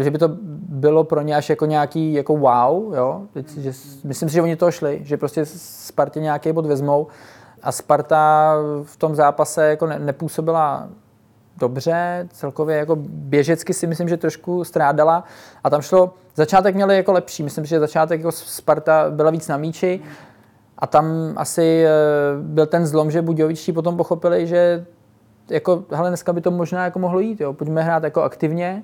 že by to bylo pro ně až jako nějaký jako wow, jo? Že, myslím si, že oni to šli, že prostě Spartě nějaký bod vezmou. A Sparta v tom zápase jako ne, nepůsobila dobře, celkově jako běžecky si myslím, že trošku strádala. A tam šlo, začátek měli jako lepší, myslím si, že začátek jako Sparta byla víc na míči. A tam asi eh, byl ten zlom, že Budějovičtí potom pochopili, že jako, hele, dneska by to možná jako mohlo jít, jo, pojďme hrát jako aktivně,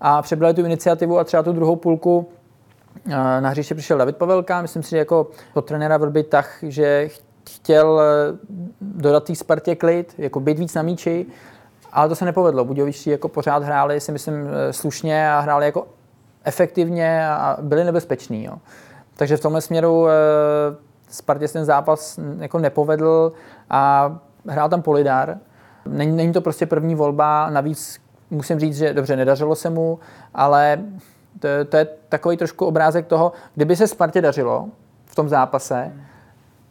a přebrali tu iniciativu a třeba tu druhou půlku eh, na hřiště přišel David Pavelka, myslím si, že jako od trenéra Vrby tak, že chtěl eh, dodat té Spartě klid, jako být víc na míči, ale to se nepovedlo. Budějovičtí jako pořád hráli, si myslím, eh, slušně a hráli jako efektivně a byli nebezpeční. Jo. Takže v tomhle směru Spartě ten zápas jako nepovedl a hrál tam Polidar. Není, není to prostě první volba, navíc musím říct, že dobře, nedařilo se mu, ale to, to je takový trošku obrázek toho, kdyby se Spartě dařilo v tom zápase,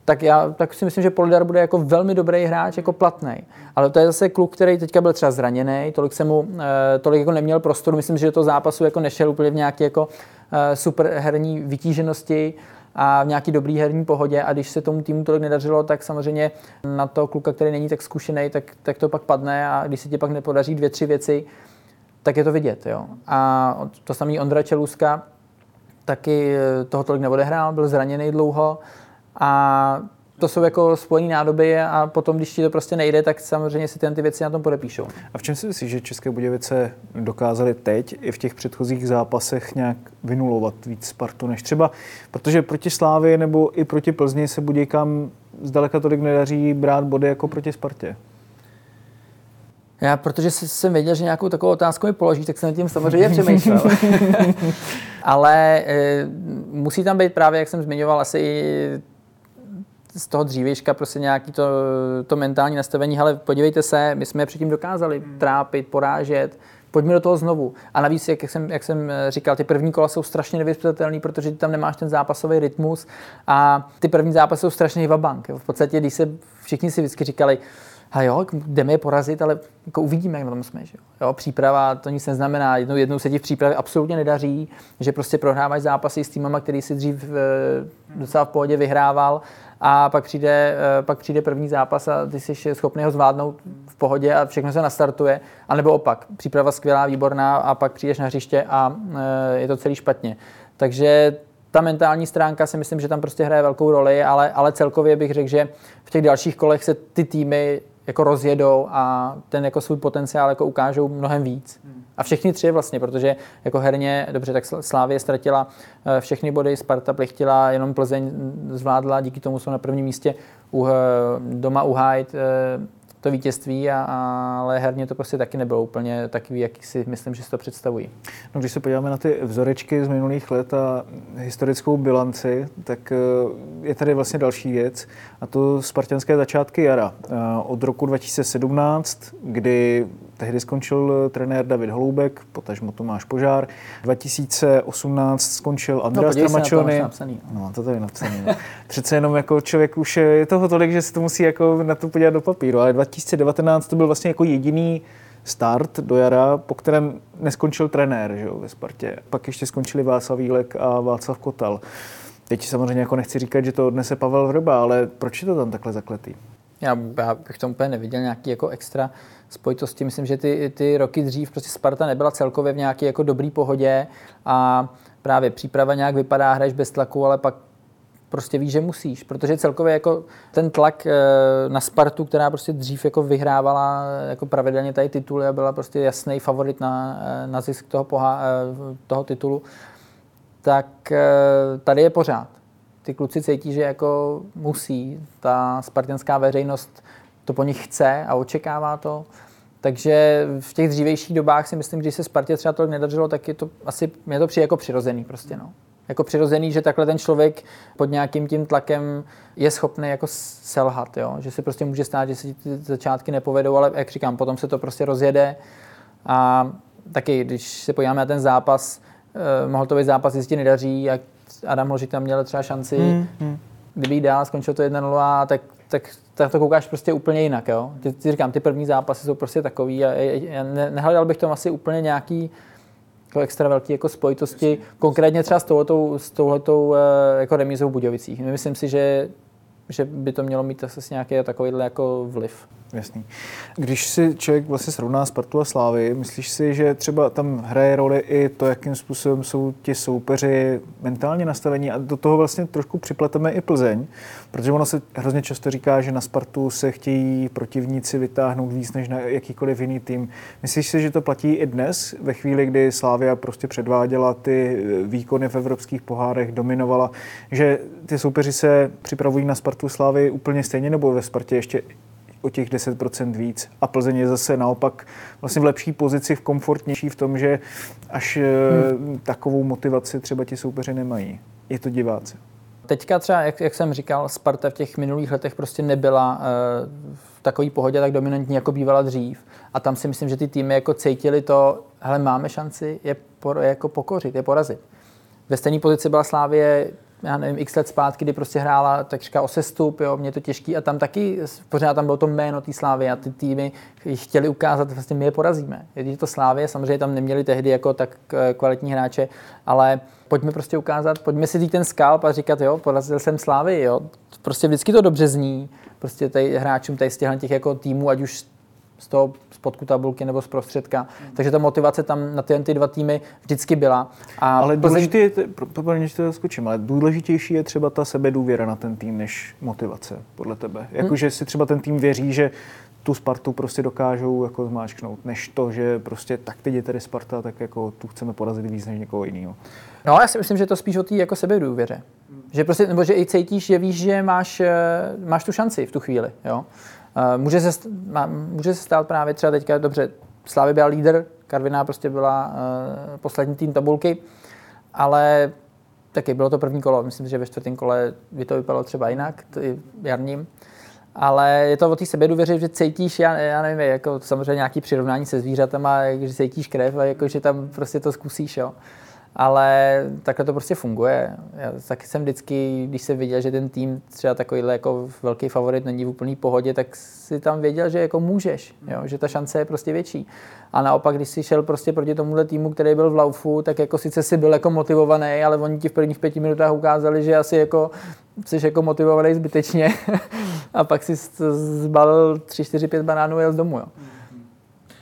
tak já tak si myslím, že Polidar bude jako velmi dobrý hráč, jako platný. Ale to je zase kluk, který teďka byl třeba zraněný, tolik se mu, eh, tolik jako neměl prostoru. Myslím, že do toho zápasu jako nešel úplně v nějaké jako eh, super herní vytíženosti a v nějaký dobrý herní pohodě a když se tomu týmu tolik nedařilo, tak samozřejmě na to kluka, který není tak zkušený, tak, tak to pak padne a když se ti pak nepodaří dvě, tři věci, tak je to vidět. Jo. A to samý Ondra Čeluska taky toho tolik neodehrál, byl zraněný dlouho a to jsou jako spojené nádoby a potom, když ti to prostě nejde, tak samozřejmě si ty věci na tom podepíšou. A v čem si myslíš, že České Budějovice dokázaly teď i v těch předchozích zápasech nějak vynulovat víc Spartu než třeba, protože proti Slávě nebo i proti Plzni se Budějkám zdaleka tolik nedaří brát body jako proti Spartě? Já, protože jsem věděl, že nějakou takovou otázku mi položí, tak jsem tím samozřejmě přemýšlel. Ale e, musí tam být právě, jak jsem zmiňoval, asi z toho dřívějška prostě nějaký to, to mentální nastavení, ale podívejte se, my jsme předtím dokázali hmm. trápit, porážet, pojďme do toho znovu. A navíc, jak jsem, jak jsem eh, říkal, ty první kola jsou strašně nevyspětatelné, protože ty tam nemáš ten zápasový rytmus a ty první zápasy jsou strašně vabank. V podstatě, když se všichni si vždycky říkali, a jo, jdeme je porazit, ale jako uvidíme, jak na tom jsme. Že jo? jo? příprava, to nic neznamená. Jednou, jednou se ti v přípravě absolutně nedaří, že prostě prohráváš zápasy s týmama, který si dřív e, docela v pohodě vyhrával a pak přijde, e, pak přijde první zápas a ty jsi schopný ho zvládnout v pohodě a všechno se nastartuje. A nebo opak, příprava skvělá, výborná a pak přijdeš na hřiště a e, je to celý špatně. Takže ta mentální stránka si myslím, že tam prostě hraje velkou roli, ale, ale celkově bych řekl, že v těch dalších kolech se ty týmy jako rozjedou a ten jako svůj potenciál jako ukážou mnohem víc. A všechny tři vlastně, protože jako herně, dobře, tak Slávě ztratila eh, všechny body, Sparta plichtila, jenom Plzeň zvládla, díky tomu jsou na prvním místě u, eh, doma uhájit to vítězství, a, ale herně to prostě taky nebylo úplně takový, jaký si myslím, že si to představují. No, když se podíváme na ty vzorečky z minulých let a historickou bilanci, tak eh, je tady vlastně další věc a to spartianské začátky jara. Eh, od roku 2017, kdy tehdy skončil trenér David Holoubek, potažmo Tomáš Požár. 2018 skončil Andreas no, Tramačony. No, to tady napsané. No. Přece jenom jako člověk už je toho tolik, že si to musí jako na to podívat do papíru, ale 2019 to byl vlastně jako jediný start do jara, po kterém neskončil trenér že jo, ve Spartě. Pak ještě skončili Václav Vílek a Václav Kotal. Teď samozřejmě jako nechci říkat, že to odnese Pavel Vrba, ale proč je to tam takhle zakletý? Já, já bych tam úplně neviděl nějaký jako extra spojitosti. Myslím, že ty, ty roky dřív prostě Sparta nebyla celkově v nějaké jako dobrý pohodě a právě příprava nějak vypadá, hraješ bez tlaku, ale pak prostě víš, že musíš, protože celkově jako ten tlak eh, na Spartu, která prostě dřív jako vyhrávala eh, jako pravidelně tady tituly a byla prostě jasný favorit na, eh, na zisk toho, poha, toho titulu, tak tady je pořád. Ty kluci cítí, že jako musí, ta spartianská veřejnost to po nich chce a očekává to. Takže v těch dřívějších dobách si myslím, že se Spartě třeba to nedařilo, tak je to asi, mě to přijde jako přirozený prostě, no. Jako přirozený, že takhle ten člověk pod nějakým tím tlakem je schopný jako selhat, jo? že se prostě může stát, že se ty začátky nepovedou, ale jak říkám, potom se to prostě rozjede a taky, když se podíváme na ten zápas, eh, mohl to být zápas, jestli nedaří, jak Adam Ložik tam měl třeba šanci, hmm, hmm. kdyby jí dál, skončilo to 1-0, tak tak, tak to koukáš prostě úplně jinak. Jo? Ty, ty říkám, ty první zápasy jsou prostě takový a já ne, nehledal bych tam asi úplně nějaký jako extra velký jako spojitosti, konkrétně třeba s touhletou, s touhletou eh, jako remízou v Budějovicích. Myslím si, že, že by to mělo mít asi nějaký takovýhle jako vliv. Jasný. Když si člověk vlastně srovná Spartu a Slávy, myslíš si, že třeba tam hraje roli i to, jakým způsobem jsou ti soupeři mentálně nastavení a do toho vlastně trošku připleteme i Plzeň, protože ono se hrozně často říká, že na Spartu se chtějí protivníci vytáhnout víc než na jakýkoliv jiný tým. Myslíš si, že to platí i dnes, ve chvíli, kdy Slávia prostě předváděla ty výkony v evropských pohárech, dominovala, že ty soupeři se připravují na Spartu Slávy úplně stejně, nebo ve Spartě ještě o těch 10% víc. A Plzeň je zase naopak vlastně v lepší pozici, v komfortnější v tom, že až hmm. takovou motivaci třeba ti soupeři nemají. Je to diváci. Teďka třeba, jak, jak jsem říkal, Sparta v těch minulých letech prostě nebyla uh, v takové pohodě tak dominantní, jako bývala dřív. A tam si myslím, že ty týmy jako cítili to, hele, máme šanci je, por, jako pokořit, je porazit. Ve stejné pozici byla Slávě já nevím, x let zpátky, kdy prostě hrála tak říká o sestup, jo, mě to těžký a tam taky pořád tam bylo to jméno té Slávy a ty týmy chtěli ukázat, vlastně my je porazíme. Je to Slávě, samozřejmě tam neměli tehdy jako tak eh, kvalitní hráče, ale pojďme prostě ukázat, pojďme si ten skalp a říkat, jo, porazil jsem Slávy, jo. Prostě vždycky to dobře zní, prostě tady hráčům tady z těch jako týmů, ať už z toho spodku tabulky nebo z prostředka. Takže ta motivace tam na ty, ty dva týmy vždycky byla. A ale důležitý je, promiň, že to skočím, ale důležitější je třeba ta sebedůvěra na ten tým, než motivace, podle tebe. Jakože hmm. si třeba ten tým věří, že tu Spartu prostě dokážou jako zmáčknout, než to, že prostě tak teď je tady Sparta, tak jako tu chceme porazit víc než někoho jiného. No, já si myslím, že to spíš o té jako sebedůvěře. Že prostě, nebo že i cítíš, že víš, že máš, eh, máš tu šanci v tu chvíli, jo. Může se, může se stát právě třeba teďka, dobře, Slávy byl líder, Karviná prostě byla uh, poslední tým tabulky, ale taky bylo to první kolo. Myslím, že ve čtvrtém kole by to vypadalo třeba jinak, jarním. Ale je to o té sebedůvěře, že cítíš, já, já nevím, jako samozřejmě nějaký přirovnání se zvířatama, že cítíš krev a jako, že tam prostě to zkusíš. Jo. Ale takhle to prostě funguje. Já taky jsem vždycky, když jsem viděl, že ten tým třeba takovýhle jako velký favorit není v úplný pohodě, tak si tam věděl, že jako můžeš, jo? že ta šance je prostě větší. A naopak, když si šel prostě proti tomuhle týmu, který byl v laufu, tak jako sice si byl jako motivovaný, ale oni ti v prvních pěti minutách ukázali, že asi jako jsi jako motivovaný zbytečně a pak si zbalil 3, 4, 5 banánů a jel z domu. Jo.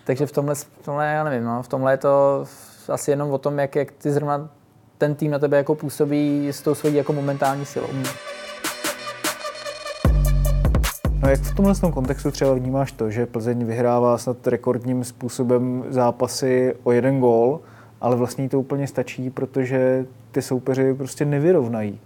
Takže v tomhle, v tomhle, já nevím, no, v tomhle je to asi jenom o tom, jak, jak ty zrovna ten tým na tebe jako působí s tou svojí jako momentální silou. No jak v tomhle tom kontextu třeba vnímáš to, že Plzeň vyhrává snad rekordním způsobem zápasy o jeden gól, ale vlastně to úplně stačí, protože ty soupeři prostě nevyrovnají.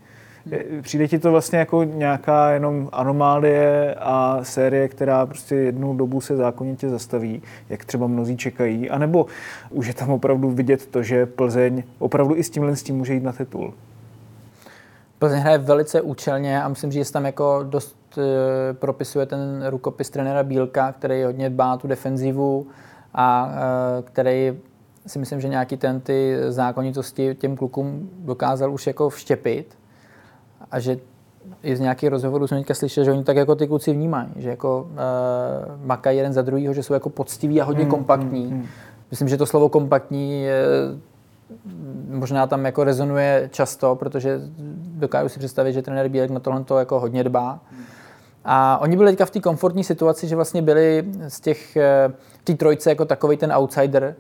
Přijde ti to vlastně jako nějaká jenom anomálie a série, která prostě jednu dobu se zákonitě zastaví, jak třeba mnozí čekají, anebo už je tam opravdu vidět to, že Plzeň opravdu i s tímhle s tím může jít na titul? Plzeň hraje velice účelně a myslím, že se tam jako dost e, propisuje ten rukopis trenéra Bílka, který hodně dbá tu defenzivu a e, který si myslím, že nějaký ten ty zákonitosti těm klukům dokázal už jako vštěpit a že i z nějakých rozhovorů jsem teďka slyšel, že oni tak jako ty kluci vnímají, že jako uh, makají jeden za druhýho, že jsou jako poctiví a hodně mm, kompaktní. Mm, mm. Myslím, že to slovo kompaktní je, možná tam jako rezonuje často, protože dokážu si představit, že trenér Bílek na tohle to jako hodně dbá. A oni byli teďka v té komfortní situaci, že vlastně byli z těch, eh, té trojce jako takový ten outsider,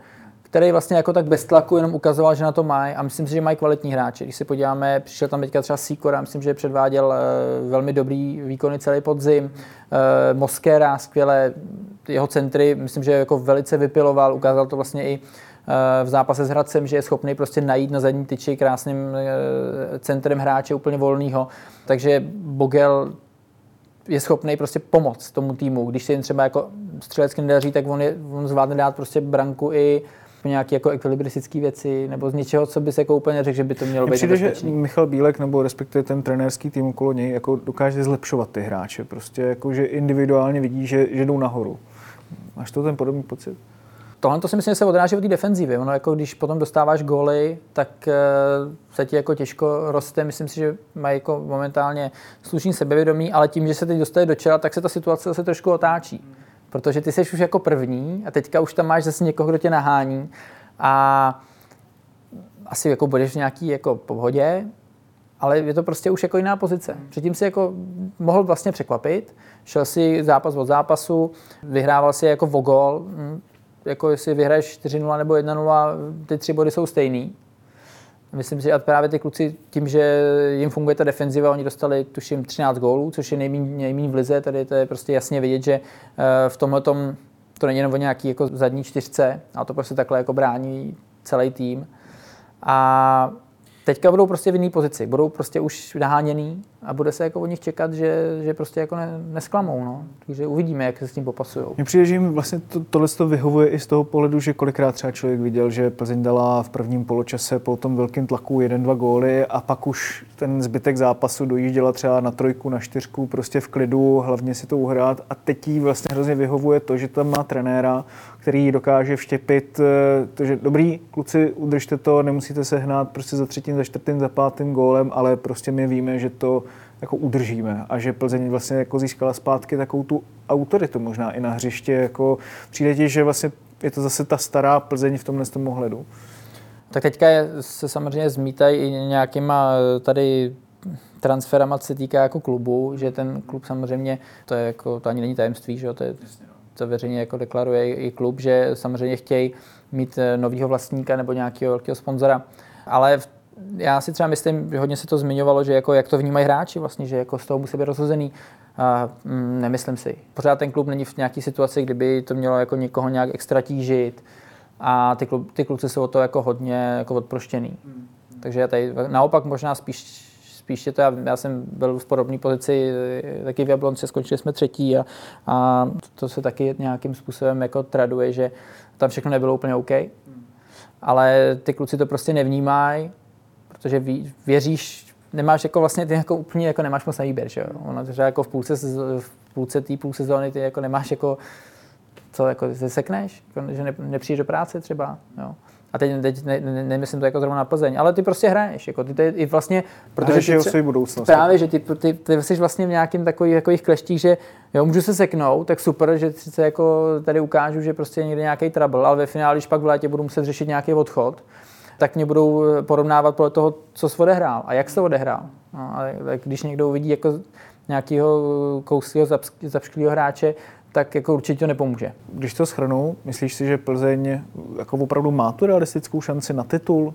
který vlastně jako tak bez tlaku jenom ukazoval, že na to mají a myslím si, že mají kvalitní hráče. Když se podíváme, přišel tam teďka třeba Sikora, myslím, že předváděl eh, velmi dobrý výkony celý podzim. Eh, Moskera, skvěle, jeho centry, myslím, že jako velice vypiloval, ukázal to vlastně i eh, v zápase s Hradcem, že je schopný prostě najít na zadní tyči krásným centrem hráče úplně volného. Takže Bogel je schopný prostě pomoct tomu týmu. Když se jim třeba jako střelecky nedaří, tak on, je, on zvládne dát prostě branku i nějaké jako ekvilibristické věci nebo z něčeho, co by se jako úplně řekl, že by to mělo být přijde, že Michal Bílek nebo respektive ten trenérský tým okolo něj jako dokáže zlepšovat ty hráče. Prostě jako, že individuálně vidí, že, že jdou nahoru. Máš to ten podobný pocit? Tohle to si myslím, že se odráží od té defenzivy. Ono jako když potom dostáváš góly, tak uh, se ti jako těžko roste. Myslím si, že mají jako momentálně slušný sebevědomí, ale tím, že se teď dostane do čela, tak se ta situace zase trošku otáčí protože ty jsi už jako první a teďka už tam máš zase někoho, kdo tě nahání a asi jako budeš v nějaký jako pohodě, ale je to prostě už jako jiná pozice. Předtím si jako mohl vlastně překvapit, šel si zápas od zápasu, vyhrával si jako vogol, hm, jako jestli vyhraješ 4-0 nebo 1-0, ty tři body jsou stejný, Myslím si, že právě ty kluci tím, že jim funguje ta defenziva, oni dostali tuším 13 gólů, což je nejméně v lize, tady to je prostě jasně vidět, že eh, v tomhle tom to není jenom o nějaký jako zadní čtyřce, a to prostě takhle jako brání celý tým. A teďka budou prostě v jiné pozici, budou prostě už naháněný a bude se jako od nich čekat, že, že prostě jako ne, nesklamou. No. Takže uvidíme, jak se s tím popasují. Mně přijde, že jim vlastně to, tohle to vyhovuje i z toho pohledu, že kolikrát třeba člověk viděl, že Plzeň dala v prvním poločase po tom velkém tlaku jeden, dva góly a pak už ten zbytek zápasu dojížděla třeba na trojku, na čtyřku, prostě v klidu, hlavně si to uhrát a teď jí vlastně hrozně vyhovuje to, že tam má trenéra, který dokáže vštěpit eh, to, že dobrý, kluci, udržte to, nemusíte se hnát prostě za třetím, za čtvrtým, za pátým gólem, ale prostě my víme, že to jako udržíme a že Plzeň vlastně jako získala zpátky takovou tu autoritu možná i na hřiště. Jako přijde ti, že vlastně je to zase ta stará Plzeň v tomhle tom ohledu. Tak teďka se samozřejmě zmítají i nějakýma eh, tady transferama, co se týká jako klubu, že ten klub samozřejmě, to je jako, to ani není tajemství, že jo, to je, to veřejně jako deklaruje i klub, že samozřejmě chtějí mít eh, nového vlastníka nebo nějakého velkého sponzora. Ale v já si třeba myslím, že hodně se to zmiňovalo, že jako jak to vnímají hráči vlastně, že jako z toho musí být rozhozený. A, mm, nemyslím si. Pořád ten klub není v nějaké situaci, kdyby to mělo jako někoho nějak extra tížit a ty, klub, ty kluci jsou o to jako hodně jako odproštěný. Takže já tady naopak možná spíš spíš je to, já, já jsem byl v podobné pozici taky v Jablonci, skončili jsme třetí a, a to se taky nějakým způsobem jako traduje, že tam všechno nebylo úplně OK. Ale ty kluci to prostě nevnímají protože věříš, nemáš jako vlastně ty jako úplně jako nemáš moc na výběr, že jo? Ono třeba jako v půlce, v půlce té půl sezóny ty jako nemáš jako co, jako se sekneš, jako, že ne, nepřijdeš do práce třeba, jo? A teď, teď ne, ne, nemyslím to jako zrovna na Plzeň, ale ty prostě hraješ. Jako ty, ty, i vlastně, Hraješ ty tře- budoucnost. Právě, že ty, ty, ty jsi vlastně v nějakým takových jako jich kleštích, že jo, můžu se seknout, tak super, že se jako tady ukážu, že prostě je někde nějaký trouble, ale ve finále, když pak v létě budu muset řešit nějaký odchod, tak mě budou eh, porovnávat podle toho, co jsi odehrál a jak to odehrál. No, a tak když někdo uvidí jako nějakého kouslého, zapšklého hráče, tak jako určitě to nepomůže. Když to schrnu, myslíš si, že Plzeň jako opravdu má tu realistickou šanci na titul?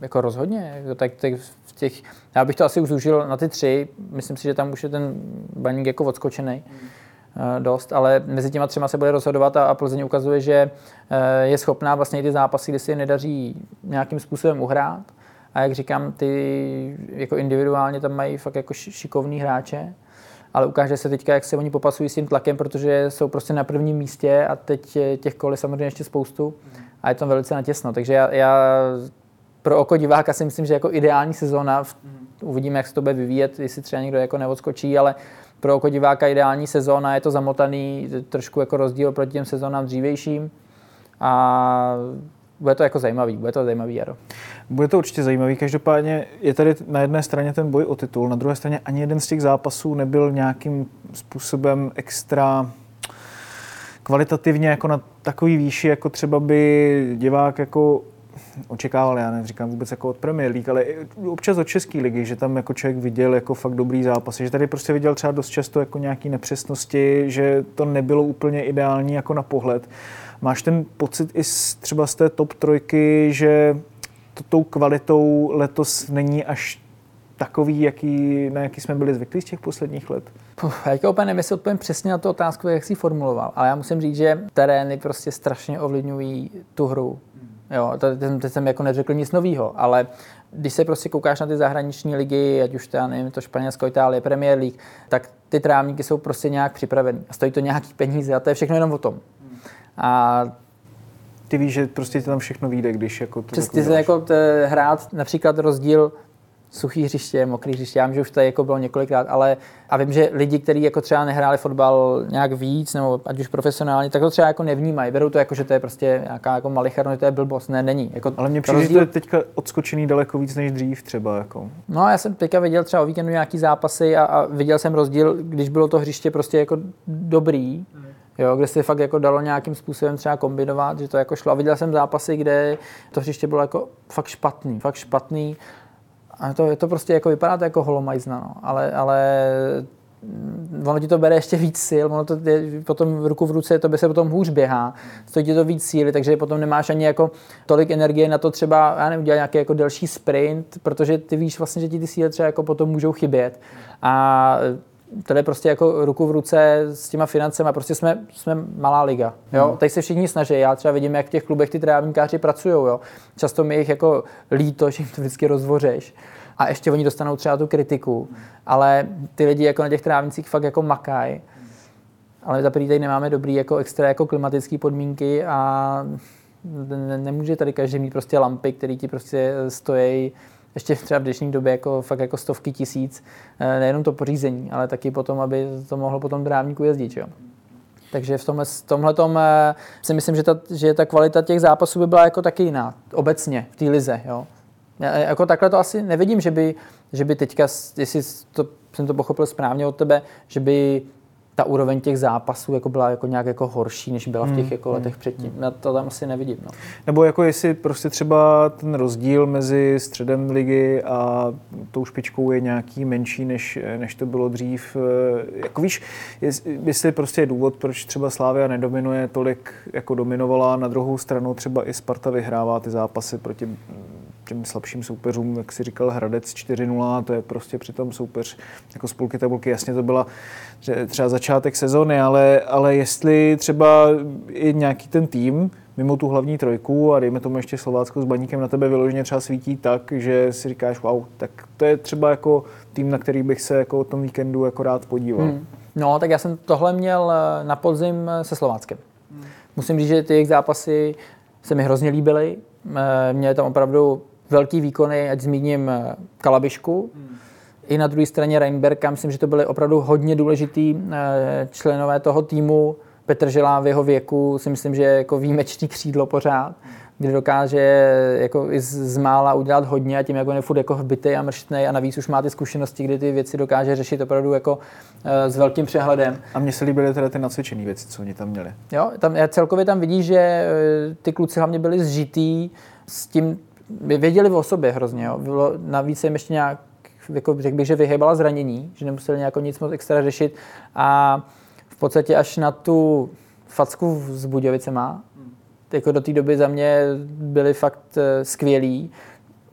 Jako rozhodně. Jako Tak, tak v těch, já bych to asi už zúžil na ty tři. Myslím si, že tam už je ten baník jako odskočený mm. dost, ale mezi těma třema se bude rozhodovat a, a Plzeň ukazuje, že eh, je schopná vlastně i ty zápasy, kdy si je nedaří nějakým způsobem uhrát. A jak říkám, ty jako individuálně tam mají fakt jako ši- šikovný hráče, ale ukáže se teďka, jak se oni popasují s tím tlakem, protože jsou prostě na prvním místě a teď těch kol je samozřejmě ještě spoustu a je to velice natěsno. Takže já, já pro oko diváka si myslím, že jako ideální sezóna, v, uvidíme, jak se to bude vyvíjet, jestli třeba někdo jako neodskočí, ale pro oko diváka ideální sezóna, je to zamotaný, trošku jako rozdíl proti těm sezónám dřívejším a bude to jako zajímavý, bude to zajímavý jaro. Bude to určitě zajímavý. Každopádně je tady na jedné straně ten boj o titul, na druhé straně ani jeden z těch zápasů nebyl nějakým způsobem extra kvalitativně jako na takový výši, jako třeba by divák jako očekával, já neříkám vůbec jako od Premier League, ale občas od České ligy, že tam jako člověk viděl jako fakt dobrý zápas, že tady prostě viděl třeba dost často jako nějaký nepřesnosti, že to nebylo úplně ideální jako na pohled. Máš ten pocit i z, třeba z té top trojky, že to tou kvalitou letos není až takový, jaký, na jaký jsme byli zvyklí z těch posledních let? Puh, já úplně nevím, jestli odpovím přesně na tu otázku, jak jsi formuloval, ale já musím říct, že terény prostě strašně ovlivňují tu hru. Jo, to, teď, teď jsem jako neřekl nic nového, ale když se prostě koukáš na ty zahraniční ligy, ať už to, já nevím, to Španělsko, Itálie, Premier League, tak ty trávníky jsou prostě nějak připraveny a stojí to nějaký peníze a to je všechno jenom o tom. A Ty víš, že prostě ti tam všechno vyjde, když jako to Přes tak ty se uděláš. jako t, hrát například rozdíl suchý hřiště, mokrý hřiště, já vím, že už to jako bylo několikrát, ale a vím, že lidi, kteří jako třeba nehráli fotbal nějak víc, nebo ať už profesionálně, tak to třeba jako nevnímají. Berou to jako, že to je prostě nějaká jako malicharnost, že to je blbost. Ne, není. Jako Ale mně to přijde, že to je teďka odskočený daleko víc než dřív třeba. Jako. No já jsem teďka viděl třeba o víkendu nějaký zápasy a, a viděl jsem rozdíl, když bylo to hřiště prostě jako dobrý, jo, kde se fakt jako dalo nějakým způsobem třeba kombinovat, že to jako šlo. A viděl jsem zápasy, kde to hřiště bylo jako fakt špatný, fakt špatný. A to, je to prostě jako vypadá to jako holomajzna, no. ale, ale mm, ono ti to bere ještě víc sil, ono to je potom ruku v ruce, to by se potom hůř běhá, stojí ti to víc síly, takže potom nemáš ani jako tolik energie na to třeba, já nevím, udělat nějaký jako delší sprint, protože ty víš vlastně, že ti ty síly třeba jako potom můžou chybět. A tady prostě jako ruku v ruce s těma financemi, prostě jsme, jsme malá liga. Jo? Hmm. Teď se všichni snaží, já třeba vidím, jak v těch klubech ty trávníkáři pracují. Jo? Často mi jich jako líto, že jim to vždycky rozvořeš. A ještě oni dostanou třeba tu kritiku, ale ty lidi jako na těch trávnicích fakt jako makají. Ale za prvý tady nemáme dobrý jako extra jako klimatické podmínky a ne- nemůže tady každý mít prostě lampy, které ti prostě stojí ještě třeba v dnešní době jako fakt jako stovky tisíc, eh, nejenom to pořízení, ale taky potom, aby to mohlo potom drávníku jezdit, jo. Takže v tomhle, tomhle tom si myslím, že ta, že ta kvalita těch zápasů by byla jako taky jiná, obecně v té lize, jo. Já, jako takhle to asi nevidím, že by, že by teďka, jestli to, jsem to pochopil správně od tebe, že by ta úroveň těch zápasů jako byla jako nějak jako horší, než byla v těch jako letech předtím. Já to tam asi nevidím. No. Nebo jako jestli prostě třeba ten rozdíl mezi středem ligy a tou špičkou je nějaký menší, než, než to bylo dřív. Eh, Jako víš, jest- jestli prostě je důvod, proč třeba Slávia nedominuje tolik, jako dominovala, na druhou stranu třeba i Sparta vyhrává ty zápasy proti těm slabším soupeřům, jak si říkal Hradec 4-0, to je prostě přitom soupeř jako spolky tabulky, jasně to byla třeba začátek sezony, ale, ale jestli třeba i nějaký ten tým, mimo tu hlavní trojku a dejme tomu ještě Slovácko s Baníkem na tebe vyloženě třeba svítí tak, že si říkáš, wow, tak to je třeba jako tým, na který bych se jako o tom víkendu jako rád podíval. Hmm. No, tak já jsem tohle měl eh, na podzim se Slováckem. Musím říct, že ty jejich zápasy se mi hrozně líbily. Eh, Měli tam opravdu velký výkony, ať zmíním eh, Kalabišku, i na druhé straně Reinberga. Myslím, že to byly opravdu hodně důležitý eh, členové toho týmu. Petr Želá v jeho věku si myslím, že je jako výjimečný křídlo pořád. kdy dokáže jako i z, mála udělat hodně a tím, jak on je furt jako hbitý a mrštnej a navíc už má ty zkušenosti, kdy ty věci dokáže řešit opravdu jako eh, s velkým přehledem. A mně se líbily teda ty nacvičené věci, co oni tam měli. Jo, tam, já celkově tam vidíš, že eh, ty kluci hlavně byli zžitý s tím, věděli o sobě hrozně. Jo. Bylo, navíc jim ještě nějak, jako řekl bych, že vyhybala zranění, že nemuseli nějak nic moc extra řešit a v podstatě až na tu facku s Budějovicema, jako do té doby za mě byli fakt eh, skvělí.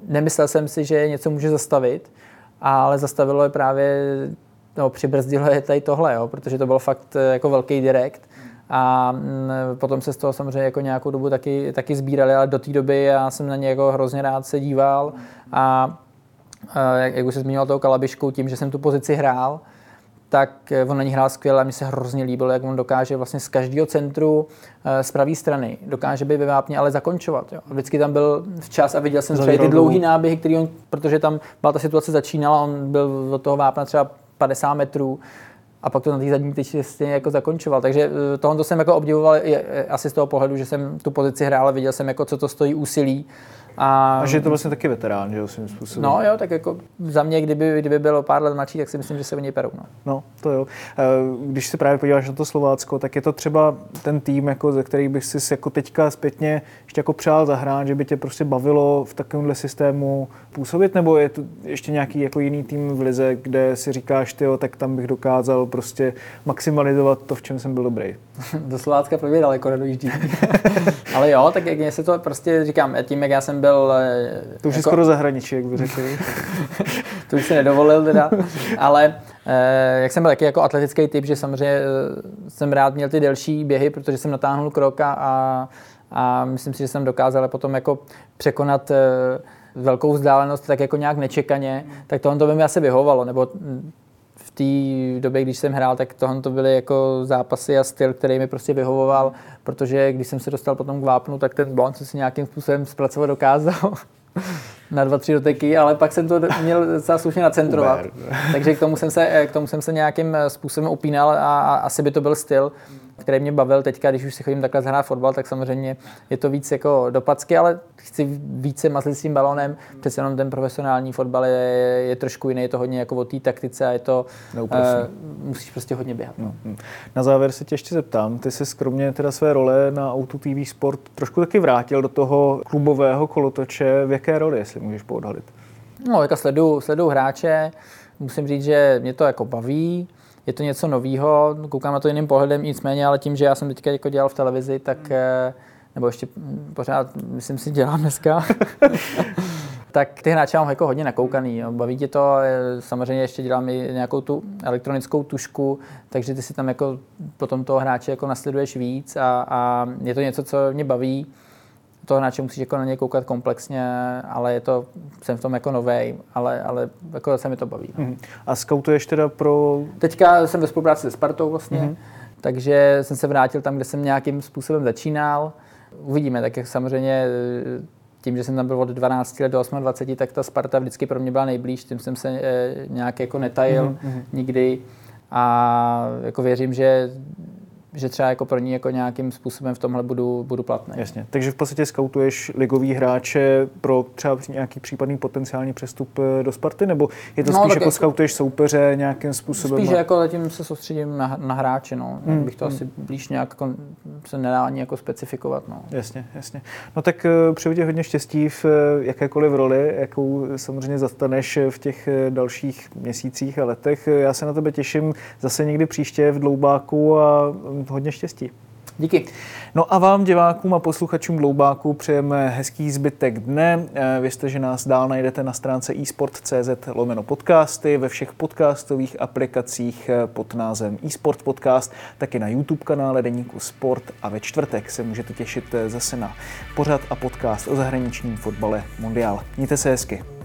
Nemyslel jsem si, že něco může zastavit, ale zastavilo je právě, no přibrzdilo je tady tohle, jo, protože to byl fakt eh, jako velký direkt. A mm, potom se z toho samozřejmě jako nějakou dobu taky, taky sbírali, ale do té doby já jsem na ně jako hrozně rád se díval a jak, jak už se zmínil toho Kalabišku, tím, že jsem tu pozici hrál, tak eh, on na ní hrál skvěle a mi se hrozně líbilo, jak on dokáže vlastně z každého centru eh, z pravé strany, dokáže být ve vápně, ale zakončovat. Jo. Vždycky tam byl včas a viděl jsem třeba ty dlouhý náběhy, který on, protože tam byla ta situace začínala, on byl do toho vápna třeba 50 metrů, a pak to na té zadní tyči stejně jako zakončoval. Takže eh, tohle jsem jako obdivoval asi z toho pohledu, že jsem tu pozici hrál viděl jsem, jako, co to stojí úsilí a, a že je to vlastně taky veterán, že jo, svým způsobem. No jo, tak jako za mě, kdyby, kdyby bylo pár let mladší, tak si myslím, že se o něj perou. No. no, to jo. Eh, když se právě podíváš na to Slovácko, tak je to třeba ten tým, jako, ze který bych si jako teďka zpětně ještě jako přál zahrát, že by tě prostě bavilo v takovémhle systému působit, nebo je to ještě nějaký jako jiný tým v lize, kde si říkáš, ty, tak tam bych dokázal prostě maximalizovat to, v čem jsem byl dobrý. Do Slovácka pro mě daleko nedojíždí. Ale jo, tak jak se to prostě říkám, tím, jak já jsem byl... Eh, to už jako... je skoro zahraničí, jak by řekli. to už si nedovolil teda, ale eh, jak jsem byl taky jako atletický typ, že samozřejmě eh, jsem rád měl ty delší běhy, protože jsem natáhnul krok a, a myslím si, že jsem dokázal potom jako překonat velkou vzdálenost tak jako nějak nečekaně, tak tohle to by mi asi vyhovalo, nebo v té době, když jsem hrál, tak tohle to byly jako zápasy a styl, který mi prostě vyhovoval, protože když jsem se dostal potom k vápnu, tak ten balon jsem si nějakým způsobem zpracovat dokázal na dva, tři doteky, ale pak jsem to měl docela slušně nacentrovat. Takže k tomu jsem se, k tomu jsem se nějakým způsobem upínal a, a asi by to byl styl který mě bavil teďka, když už si chodím takhle zahrát fotbal, tak samozřejmě je to víc jako dopacky, ale chci více mazlit s tím balonem. Přece jenom ten profesionální fotbal je, je trošku jiný, je to hodně jako o té taktice a je to, uh, musíš prostě hodně běhat. No. no. Na závěr se tě ještě zeptám, ty se skromně teda své role na Auto TV Sport trošku taky vrátil do toho klubového kolotoče. V jaké roli, jestli můžeš poodhalit? No, jako sleduju, sleduju hráče, musím říct, že mě to jako baví je to něco nového, koukám na to jiným pohledem, nicméně, ale tím, že já jsem teďka jako dělal v televizi, tak hmm. nebo ještě pořád, myslím si, dělám dneska, tak ty hráče mám jako hodně nakoukaný. Jo. Baví tě to, samozřejmě ještě dělám i nějakou tu elektronickou tušku, takže ty si tam jako potom toho hráče jako nasleduješ víc a, a je to něco, co mě baví toho hráče musíš jako na něj koukat komplexně, ale je to, jsem v tom jako novej, ale, ale jako se mi to baví. No. Mm. A scoutuješ teda pro... Teďka jsem ve spolupráci se Spartou vlastně, mm. takže jsem se vrátil tam, kde jsem nějakým způsobem začínal. Uvidíme, tak jak samozřejmě tím, že jsem tam byl od 12 let do 28, tak ta Sparta vždycky pro mě byla nejblíž, tím jsem se e, nějak jako netajil mm-hmm. nikdy a jako věřím, že že třeba jako pro ní jako nějakým způsobem v tomhle budu, budu platný. Jasně, takže v podstatě skautuješ ligový hráče pro třeba nějaký případný potenciální přestup eh, do Sparty, nebo je to no, spíš jako, jako skautuješ soupeře nějakým způsobem? Spíš jako zatím se soustředím na, na hráče, no. Hmm, bych to hmm. asi blíž nějak jako, se nedá ani jako specifikovat, no. Jasně, jasně. No tak přeju ti hodně štěstí v uh, jakékoliv roli, jakou samozřejmě zastaneš v těch dalších měsících a letech. Já se na tebe těším zase někdy příště v Dloubáku a hodně štěstí. Díky. No a vám, divákům a posluchačům Dloubáku, přejeme hezký zbytek dne. Eh, věřte, že nás dál najdete na stránce eSport.cz lomeno podcasty, ve všech podcastových aplikacích eh, pod názvem eSport Podcast, taky na YouTube kanále Deníku Sport a ve čtvrtek se můžete těšit eh, zase na pořad a podcast o zahraničním fotbale Mundial. Mějte se hezky.